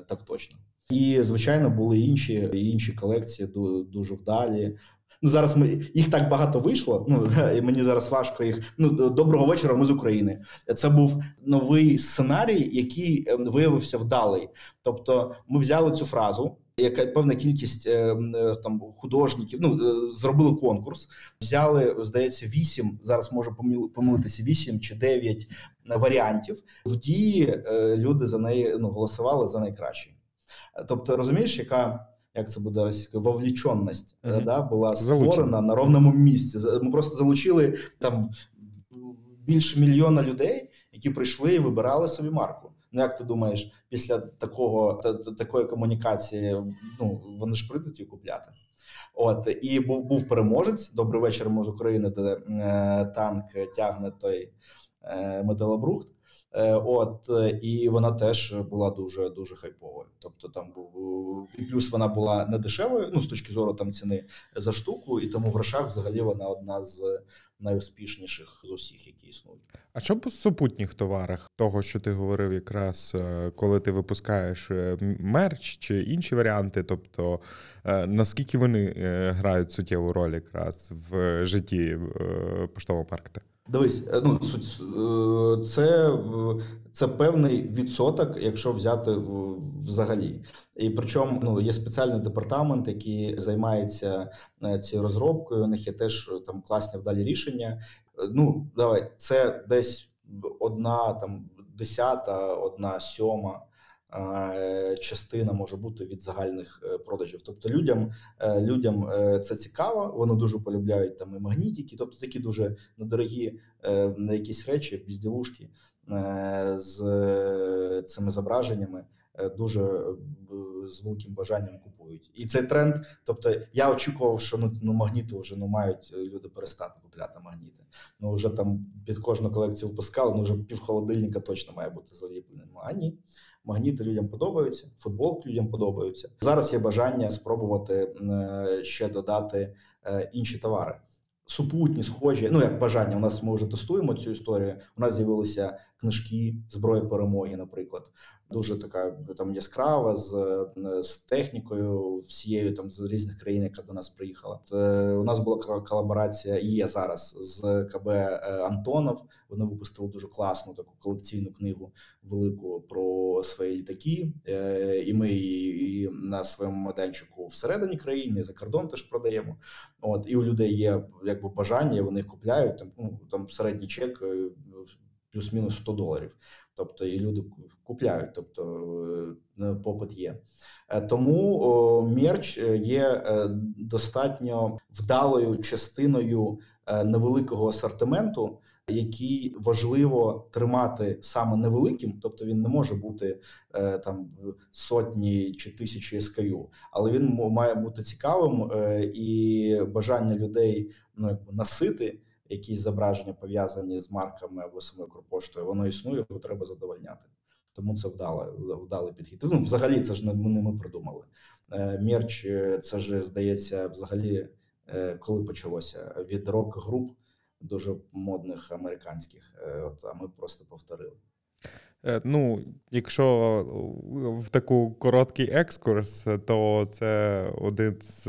так точно. І звичайно були інші інші колекції дуже вдалі. Ну зараз ми їх так багато вийшло. Ну і мені зараз важко їх. Ну доброго вечора. Ми з України. Це був новий сценарій, який ем, виявився вдалий. Тобто, ми взяли цю фразу. Яка певна кількість е, е, там художників ну е, зробили конкурс, взяли, здається, вісім. Зараз можу помилитися вісім чи дев'ять варіантів. В дії люди за неї ну голосували за найкращий. Тобто, розумієш, яка як це буде російською, вовліченість mm-hmm. да, була створена Залучення. на ровному місці. Ми просто залучили там більше мільйона людей, які прийшли і вибирали собі марку. Ну, як ти думаєш, після такого та, такої комунікації ну вони ж прийдуть і купляти? От і був був переможець. Добрий вечір ми з України, де е, танк тягне той е, металобрухт. Е, От і вона теж була дуже дуже хайповою. Тобто там був і плюс вона була не дешевою, ну з точки зору там ціни за штуку, і тому в грошах взагалі вона одна з найуспішніших з усіх, які існують. А що по супутніх товарах, того, що ти говорив, якраз е, коли ти випускаєш е, мерч чи інші варіанти, тобто наскільки вони грають суттєву роль якраз в житті поштового маркета? Дивись, е, ну е, це, е, це певний відсоток, якщо взяти взагалі. І причому ну є спеціальний департамент, який займається цією розробкою. У них є теж там класні вдалі рішення. Ну давай, це десь одна там десята, одна сьома. Частина може бути від загальних е, продажів. Тобто людям, е, людям е, це цікаво, вони дуже полюбляють там і магнітики, тобто такі дуже недорогі на якісь речі, безділушки е, з цими зображеннями дуже з великим бажанням купують. І цей тренд. Тобто, я очікував, що ну, ну магніти вже ну, мають люди перестати купляти магніти. Ну вже там під кожну колекцію випускали, ну вже пів холодильника точно має бути заліпленим. А ні. Магніти людям подобаються, футболки людям подобаються. Зараз є бажання спробувати е, ще додати е, інші товари супутні, схожі. Ну як бажання. У нас ми вже тестуємо цю історію. У нас з'явилися книжки зброї перемоги, наприклад, дуже така там яскрава з, е, з технікою, всією там з різних країн, яка до нас приїхала. Е, У нас була кол- колаборація, є зараз з КБ е, Антонов. Вони випустили дуже класну таку колекційну книгу велику про свої літаки. Е, І ми її на своєму майданчику всередині країни, і за кордон теж продаємо. От і у людей є якби бажання, вони купляють. Там ну там середній чек е, плюс-мінус 100 доларів. Тобто і люди купляють, тобто е, попит є. Е, Тому мерч е, є достатньо вдалою частиною невеликого асортименту, який важливо тримати саме невеликим, тобто він не може бути там сотні чи тисячі SKU, але він має бути цікавим і бажання людей ну, якби носити якісь зображення пов'язані з марками або самою Укрпоштою, воно існує, його треба задовольняти. Тому це вдалий підхід. Ну, взагалі, це ж не ми ми придумали. Е, Мерч, е, це ж здається, взагалі, е, коли почалося від рок-груп дуже модних американських. От, а ми просто повторили. Ну, якщо в таку короткий екскурс, то це один з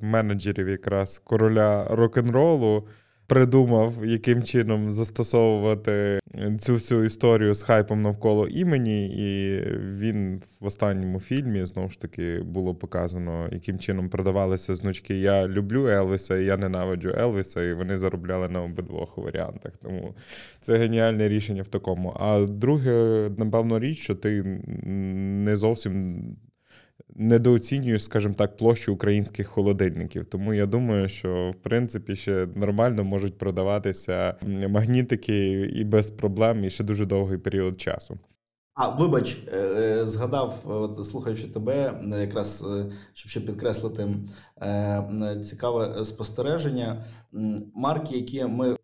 менеджерів якраз короля рок-н-ролу придумав, яким чином застосовувати цю всю історію з хайпом навколо імені, і він в останньому фільмі знову ж таки було показано, яким чином продавалися значки Я люблю Елвіса і я ненавиджу Елвіса, і вони заробляли на обидвох варіантах. Тому це геніальне рішення в такому. А друге, напевно, річ, що ти не зовсім недооцінюєш, скажімо так, площу українських холодильників. Тому я думаю, що в принципі ще нормально можуть продаватися магнітики і без проблем, і ще дуже довгий період часу. А, вибач, е, е, згадав, от, слухаючи тебе, якраз е, щоб ще підкреслити цікаве спостереження. Марки, які ми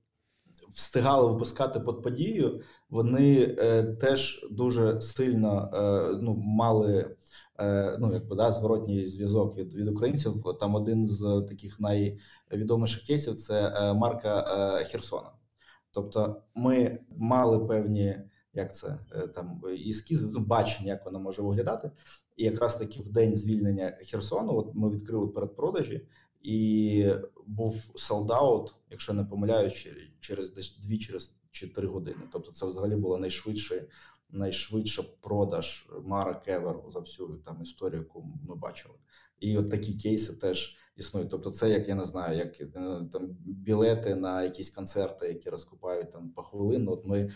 встигали випускати під подію, вони теж дуже сильно ну, мали ну, якби, да, зворотній зв'язок від, від українців. Там один з таких найвідоміших кейсів це е, марка е, Херсона. Тобто, ми мали певні як це е, там ескізи, ну, бачення, як вона може виглядати. І якраз таки в день звільнення Херсону, от ми відкрили передпродажі, і був солдаут, якщо не помиляюсь, через десь дві через чи три години. Тобто, це взагалі була найшвидше, найшвидша продаж марок ever за всю там історію, яку ми бачили. І от такі кейси теж існують. Тобто, це як я не знаю, як е, там білети на якісь концерти, які розкупають там по хвилину. От ми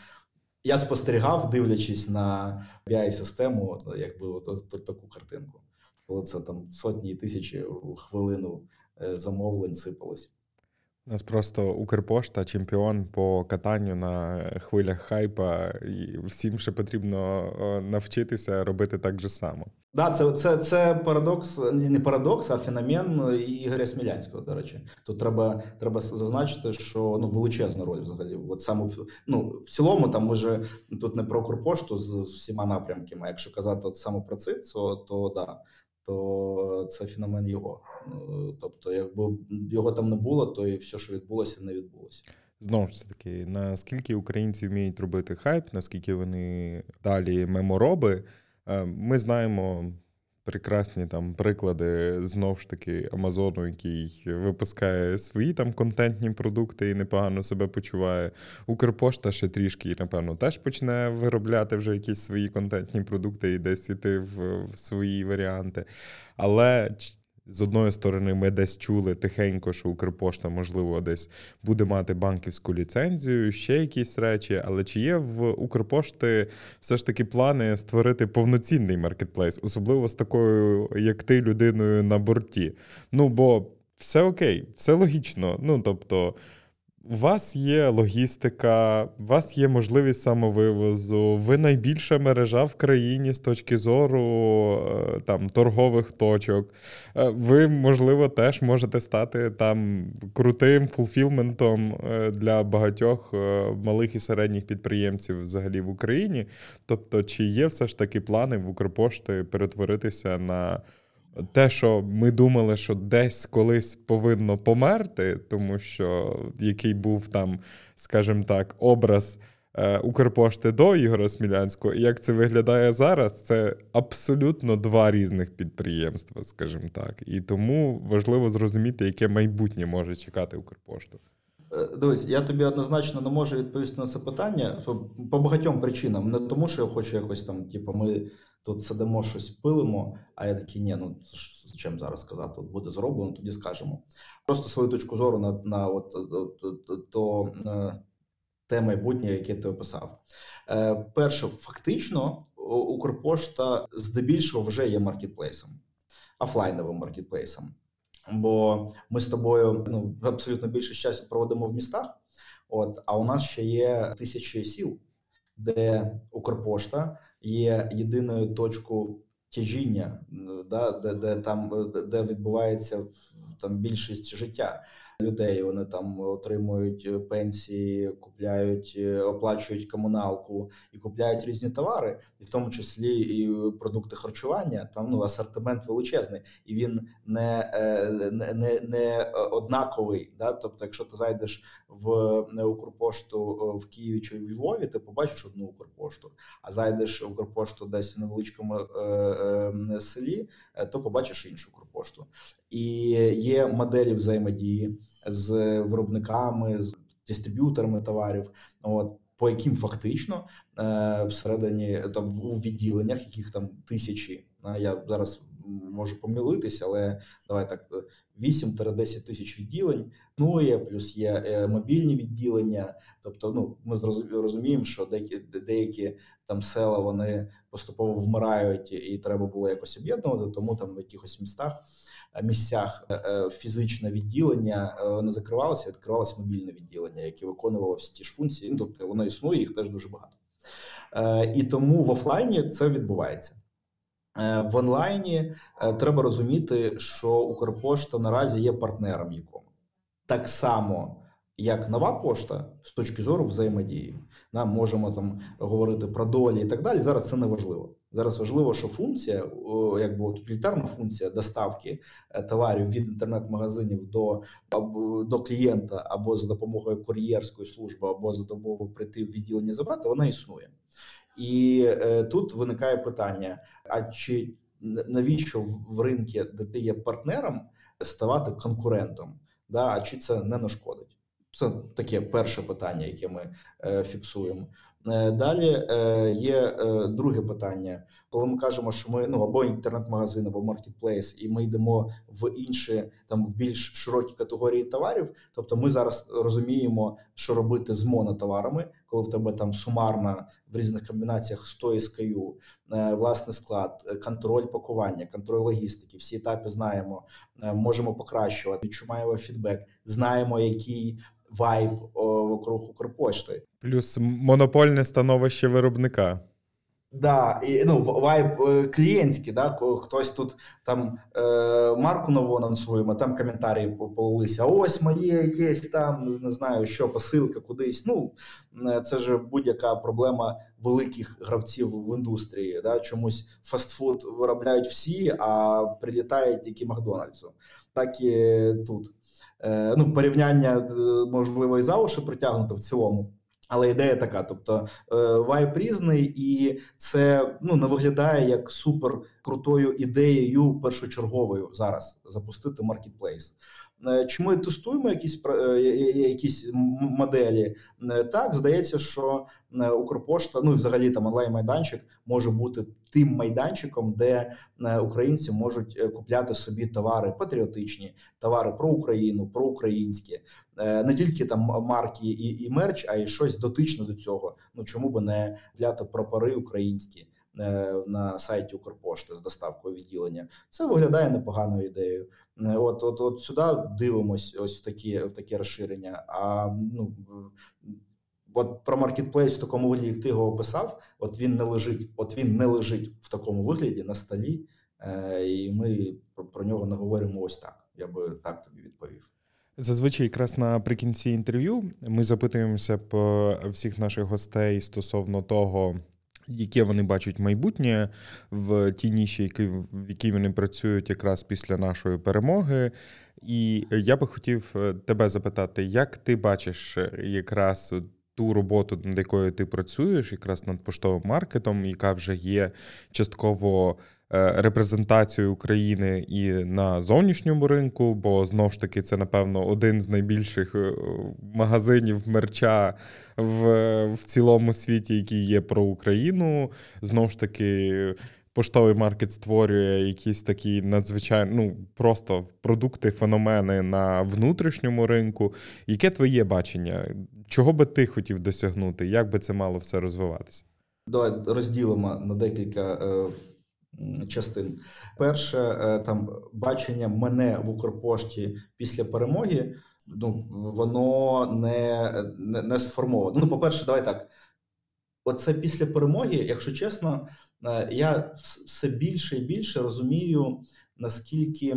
я спостерігав, дивлячись на bi систему якби от, от, от таку картинку, коли це там сотні і тисячі хвилину е, замовлень сипалось. У нас просто Укрпошта чемпіон по катанню на хвилях хайпа, і всім ще потрібно навчитися робити так же само. Да, це це, це парадокс, не парадокс, а феномен Ігоря Смілянського. До речі, тут треба треба зазначити, що ну величезна роль взагалі. От саме ну в цілому, там ми же тут не про Укрпошту з всіма напрямками. Якщо казати от саме про це, то, то да, то це феномен його. Ну, тобто, якби його там не було, то і все, що відбулося, не відбулося. Знову ж таки, наскільки українці вміють робити хайп, наскільки вони далі мемороби, е, ми знаємо прекрасні там приклади знову ж таки Амазону, який випускає свої там контентні продукти і непогано себе почуває. Укрпошта ще трішки, напевно, теж почне виробляти вже якісь свої контентні продукти і десь іти в, в свої варіанти. Але з одної сторони, ми десь чули тихенько, що Укрпошта, можливо, десь буде мати банківську ліцензію, ще якісь речі. Але чи є в Укрпошти все ж таки плани створити повноцінний маркетплейс, особливо з такою, як ти, людиною на борті? Ну бо все окей, все логічно. Ну тобто. У вас є логістика, у вас є можливість самовивозу, ви найбільша мережа в країні з точки зору е, там торгових точок. Е, ви, можливо, теж можете стати там крутим фулфілментом е, для багатьох малих і середніх підприємців взагалі в Україні. Тобто, чи є все ж таки плани в Укрпошти перетворитися на те, що ми думали, що десь колись повинно померти, тому що який був там, скажімо так, образ е, Укрпошти до Ігора Смілянського, і як це виглядає зараз, це абсолютно два різних підприємства, скажімо так. І тому важливо зрозуміти, яке майбутнє може чекати Укрпошту. Е, дивись, я тобі однозначно не можу відповісти на це питання по багатьом причинам. Не тому, що я хочу якось там, типу, ми тут сидимо щось пилимо, а я такий, ні, ну зачем зараз сказати, от буде зроблено, тоді скажемо. Просто свою точку зору на на от, то е, те майбутнє, яке ти описав. Е, Перше, фактично, Укрпошта здебільшого вже є маркетплейсом, офлайновим маркетплейсом. Бо ми з тобою ну абсолютно більше часу проводимо в містах. От а у нас ще є тисячі сіл, де Укрпошта є єдиною точкою тяжіння, да, де де там де відбувається там більшість життя людей. Вони там отримують е, пенсії, купляють, е, оплачують комуналку і купляють різні товари, і в тому числі і продукти харчування. Там ну асортимент величезний, і він не е, не, не, не однаковий. Да? Тобто, якщо ти зайдеш в Укрпошту в Києві чи в Львові, ти побачиш одну Укрпошту, а зайдеш в Укрпошту десь в невеличкому е, е, селі, то побачиш іншу Укрпошту. І є моделі взаємодії з виробниками, з дистриб'юторами товарів. От по яким фактично е, всередині там у відділеннях, яких там тисячі. Я зараз можу помилитися, але давай так 8-10 тисяч відділень існує, плюс є е, мобільні відділення. Тобто, ну ми розуміємо, що деякі деякі там села вони поступово вмирають, і треба було якось об'єднувати. Тому там в якихось містах місцях е, е, фізичне відділення не закривалося, відкривалося мобільне відділення, яке виконувало всі ті ж функції. Ну, тобто воно існує, їх теж дуже багато. І тому в офлайні це відбувається. В онлайні треба розуміти, що Укрпошта наразі є партнером якому так само. Як нова пошта з точки зору взаємодії, нам можемо там говорити про долі і так далі. Зараз це не важливо. Зараз важливо, що функція, якби утилітарна функція доставки е, товарів від інтернет-магазинів до до клієнта або за допомогою кур'єрської служби, або за допомогою прийти в відділення забрати, вона існує. І е, тут виникає питання: а чи навіщо в ринку, де ти є партнером, ставати конкурентом? Да, А чи це не нашкодить? Це таке перше питання, яке ми е, фіксуємо. Е, далі є друге питання, коли ми кажемо, що ми ну або інтернет-магазин, або маркетплейс, і ми йдемо в інші там в більш широкі категорії товарів. Тобто, ми зараз розуміємо, що робити з монотоварами, коли в тебе там сумарна в різних комбінаціях 100 SKU, власний склад, контроль пакування, контроль логістики. Всі етапи знаємо, можемо покращувати. Відчуваємо фідбек, знаємо, який вайб вокруг Укрпошти. Плюс монопольне становище виробника. Да, і ну вайб е, клієнтський, да, хтось тут там е, марку нову анонсуємо, там коментарі полилися. Ось моє якесь там не знаю, що посилка кудись. Ну е, це ж будь-яка проблема великих гравців в індустрії. Да, Чомусь фастфуд виробляють всі, а прилітає тільки Макдональдсу. Так і тут. Е, ну, порівняння е, можливо і за уші притягнуто в цілому. Але ідея така: тобто вайб вайб різний, і це ну не виглядає як супер крутою ідеєю першочерговою зараз запустити маркетплейс. Е, чи ми тестуємо якісь е, якісь моделі? Е, так, здається, що Укрпошта, ну і взагалі там онлайн-майданчик може бути тим майданчиком, де українці можуть купляти собі товари патріотичні, товари про Україну, про українські, не тільки там марки і і мерч, а й щось дотичне до цього. Ну чому би не купляти прапори українські? Е, на сайті Укрпошти з доставкою відділення. Це виглядає непоганою ідеєю. Е, от от, от сюди дивимось, ось в такі в такі розширення. А ну от про маркетплейс в такому вигляді, як ти його описав, от він не лежить, от він не лежить в такому вигляді на столі, е, і ми про, нього не говоримо ось так. Я би так тобі відповів. Зазвичай, якраз наприкінці інтерв'ю, ми запитуємося по всіх наших гостей стосовно того, яке вони бачать майбутнє в тій ніші, в якій вони працюють якраз після нашої перемоги. І я би хотів е, тебе запитати, як ти бачиш е, якраз ту роботу, над якою ти працюєш, якраз над поштовим маркетом, яка вже є частково репрезентацію України і на зовнішньому ринку, бо знов ж таки це, напевно, один з найбільших е, магазинів мерча в, в цілому світі, який є про Україну. Знов ж таки. Поштовий маркет створює якісь такі надзвичайно ну просто продукти, феномени на внутрішньому ринку. Яке твоє бачення? Чого би ти хотів досягнути? Як би це мало все розвиватися? Давай розділимо на декілька е, частин. Перше, е, там бачення мене в Укрпошті після перемоги. Ну воно не, не, не сформовано. Ну, по-перше, давай так. Оце після перемоги, якщо чесно, е, я все більше і більше розумію, наскільки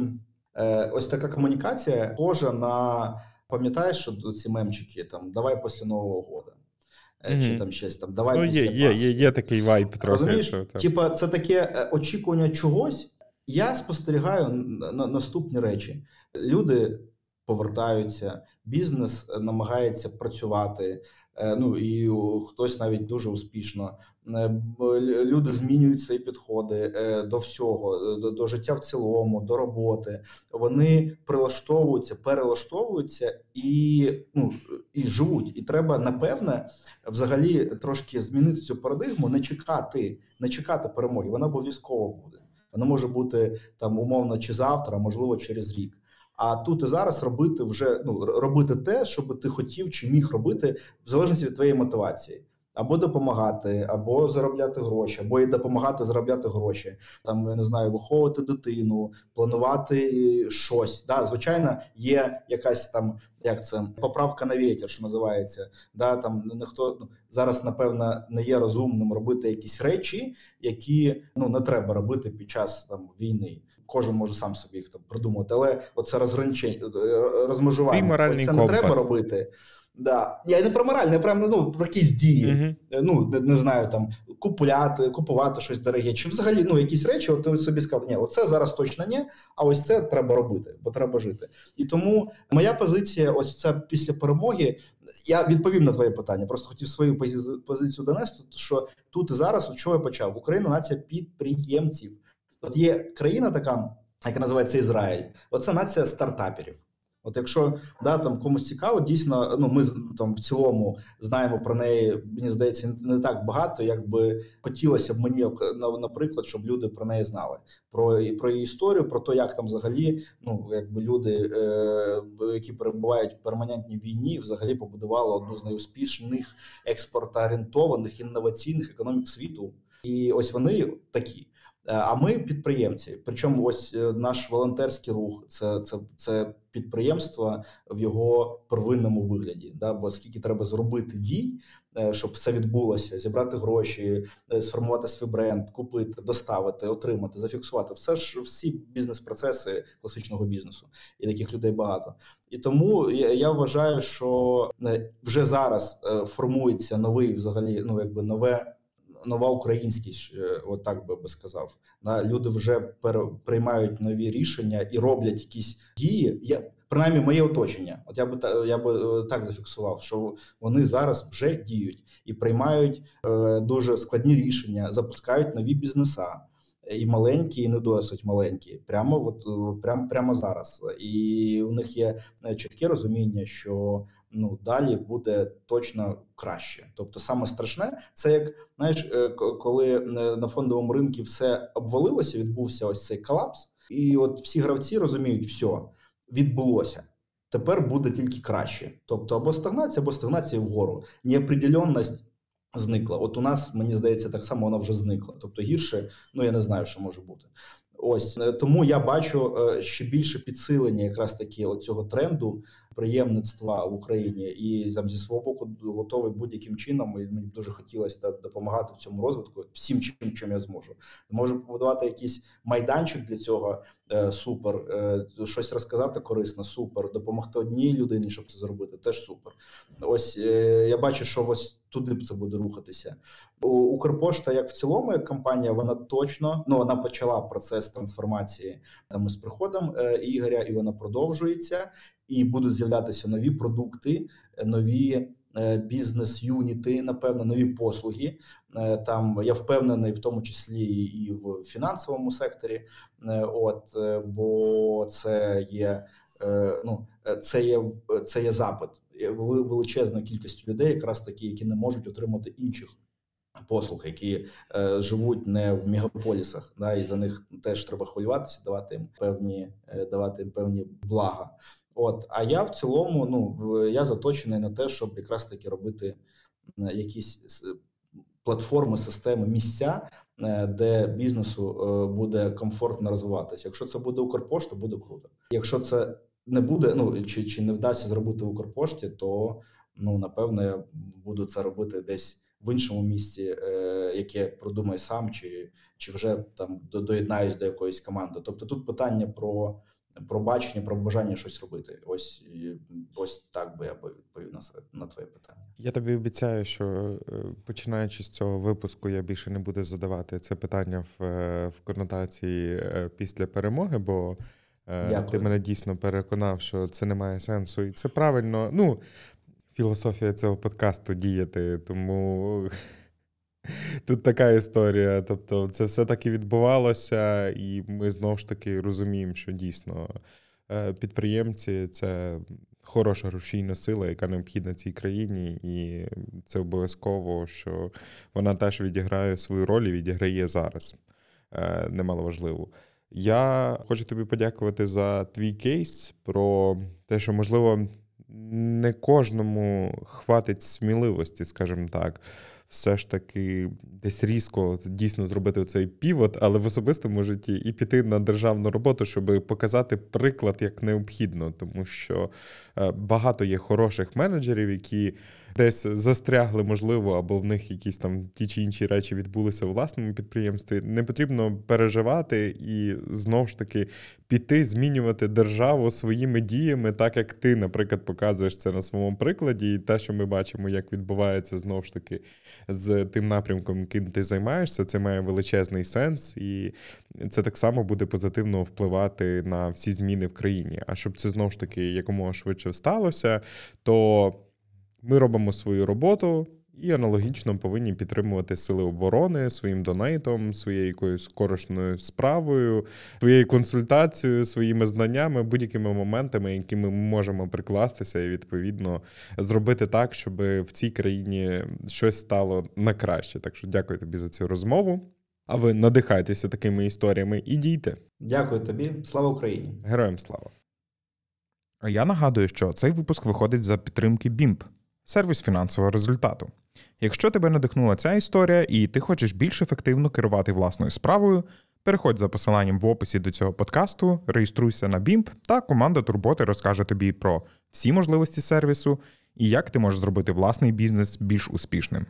е, ось така комунікація схожа на пам'ятаєш, що ці мемчики там давай після Нового року mm-hmm. чи там щось там. Давай ну, після є, є, є, є такий вайп трохи. Розумієш, Типа, це таке е, очікування чогось. Я спостерігаю на наступні речі. Люди повертаються, бізнес е, намагається працювати. Е, ну і хтось навіть дуже успішно. Е, люди змінюють свої підходи до всього, до, до життя в цілому, до роботи. Вони прилаштовуються, перелаштовуються і ну і живуть. І треба напевне взагалі трошки змінити цю парадигму, не чекати, не чекати перемоги. Вона обов'язково буде. Вона може бути там умовно чи завтра, а можливо через рік. А тут і зараз робити вже ну робити те, що би ти хотів чи міг робити, в залежності від твоєї мотивації. Або допомагати, або заробляти гроші, або і допомагати заробляти гроші. Там я не знаю, виховувати дитину, планувати щось. Да, Звичайно, є якась там як це поправка на вітер, що називається. Да, там ніхто ну, зараз, напевно, не є розумним робити якісь речі, які ну не треба робити під час там війни кожен може сам собі їх там придумати, але оце розграничення, е, розмежування. Ось це не треба робити. Да. Я не про мораль, не прямо ну, про якісь дії. Uh-huh. Ну, не, не знаю, там купувати, купувати щось дороге. Чи взагалі ну, якісь речі, от ти собі сказав, ні, оце зараз точно ні, а ось це треба робити, бо треба жити. І тому моя позиція, ось це після перемоги. Я відповім на твоє питання. Просто хотів свою позицію донести. Що тут і зараз, от що я почав? Україна нація підприємців. От є країна така, яка називається Ізраїль. Оце нація стартаперів. От якщо да, там комусь цікаво, дійсно, ну ми там в цілому знаємо про неї, мені здається, не так багато, як би хотілося б мені наприклад, щоб люди про неї знали. Про про її історію, про те, як там взагалі ну якби люди, е, які перебувають в перманентній війні, взагалі побудували одну з найуспішних експортоорієнтованих інноваційних економік світу. І ось вони такі. Е, а ми підприємці. Причому ось е, наш волонтерський рух це це, це підприємство в його первинному вигляді. Да? Бо скільки треба зробити дій, е, щоб все відбулося, зібрати гроші, сформувати свій бренд, купити, доставити, отримати, зафіксувати. Все ж всі бізнес-процеси класичного бізнесу, і таких людей багато. І тому я, я вважаю, що вже зараз формується новий, взагалі, ну якби нове нова українськість, отак от так би би сказав. Люди вже приймають нові рішення і роблять якісь дії. Я принаймні моє оточення. От я би я би е, так зафіксував, що вони зараз вже діють і приймають е, дуже складні рішення, запускають нові бізнеса і маленькі, і не досить маленькі, прямо от прямо, прямо зараз. І у них є е, чітке розуміння, що ну далі буде точно краще. Тобто, саме страшне, це як знаєш, е, коли е, на фондовому ринку все обвалилося, відбувся ось цей колапс, і от всі гравці розуміють, все відбулося. Тепер буде тільки краще, тобто або стагнація, або стагнація вгору. Неопределенність зникла. От у нас, мені здається, так само вона вже зникла. Тобто гірше, ну я не знаю, що може бути. Ось е, тому я бачу е, ще більше підсилення, якраз таки оцього тренду приємництва в Україні, і там зі свого боку готовий будь-яким чином. і Мені б дуже хотілося допомагати в цьому розвитку всім, чим чим я зможу. Можу побудувати якийсь майданчик для цього. Е, супер, щось розказати корисно, супер. Допомогти одній людині, щоб це зробити, теж супер. Ось я бачу, що ось туди б це буде рухатися. Укрпошта, як в цілому, як компанія, вона точно ну вона почала процес трансформації там із приходом е, Ігоря, і вона продовжується, і будуть з'являтися нові продукти, нові. Е, бізнес-юніти, напевно, нові послуги. Е, там я впевнений, в тому числі і в фінансовому секторі. От бо це є ну це є це є запит величезна кількість людей, якраз такі, які не можуть отримати інших. Послуг, які е, живуть не в мегаполісах, да, і за них теж треба хвилюватися, давати їм певні е, давати їм певні блага. От а я в цілому, ну я заточений на те, щоб якраз таки робити якісь платформи, системи, місця, е, де бізнесу е, буде комфортно розвиватися. Якщо це буде Укрпошта, буде круто. Якщо це не буде, ну чи чи не вдасться зробити в Укрпошті, то ну напевно я буду це робити десь в іншому місці, е, яке продумає сам, чи чи вже там доєднаюсь до якоїсь команди. Тобто тут питання про про бачення, про бажання щось робити. Ось ось так би я би відповів на на твоє питання. Я тобі обіцяю, що е, починаючи з цього випуску, я більше не буду задавати це питання в, е, в конотації після перемоги, бо. Е, Дякую. Ти мене дійсно переконав, що це не має сенсу. І це правильно. Ну, філософія цього подкасту діяти, тому тут така історія. Тобто, це все таки відбувалося, і ми знову ж таки розуміємо, що дійсно е, підприємці це хороша рушійна сила, яка необхідна цій країні, і це обов'язково, що вона теж відіграє свою роль і відіграє зараз. Е, немало важливо. Я хочу тобі подякувати за твій кейс про те, що, можливо, не кожному хватить сміливості, скажімо так, все ж таки десь різко дійсно зробити цей півот, але в особистому житті і піти на державну роботу, щоб показати приклад як необхідно, тому що е, багато є хороших менеджерів, які десь застрягли, можливо, або в них якісь там ті чи інші речі відбулися у власному підприємстві. Не потрібно переживати і знову ж таки піти, змінювати державу своїми діями, так як ти, наприклад, показуєш це на своєму прикладі, і те, що ми бачимо, як відбувається знову ж таки з тим напрямком, яким ти займаєшся, це має величезний сенс, і це так само буде позитивно впливати на всі зміни в країні. А щоб це знову ж таки якомога швидше сталося, то. Ми робимо свою роботу, І аналогічно повинні підтримувати сили оборони своїм донейтом, своєю якоюсь корисною справою, своєю консультацією, своїми знаннями, будь-якими моментами, якими ми можемо прикластися, і відповідно зробити так, щоб в цій країні щось стало на краще. Так що дякую тобі за цю розмову. А ви надихайтеся такими історіями і дійте. Дякую тобі. Слава Україні! Героям слава! А я нагадую, що цей випуск виходить за підтримки BIMP – сервіс фінансового результату. Якщо тебе надихнула ця історія і ти хочеш більш ефективно керувати власною справою, переходь за посиланням в описі до цього подкасту, реєструйся на BIMP, та команда Турботи розкаже тобі про всі можливості сервісу і як ти можеш зробити власний бізнес більш успішним.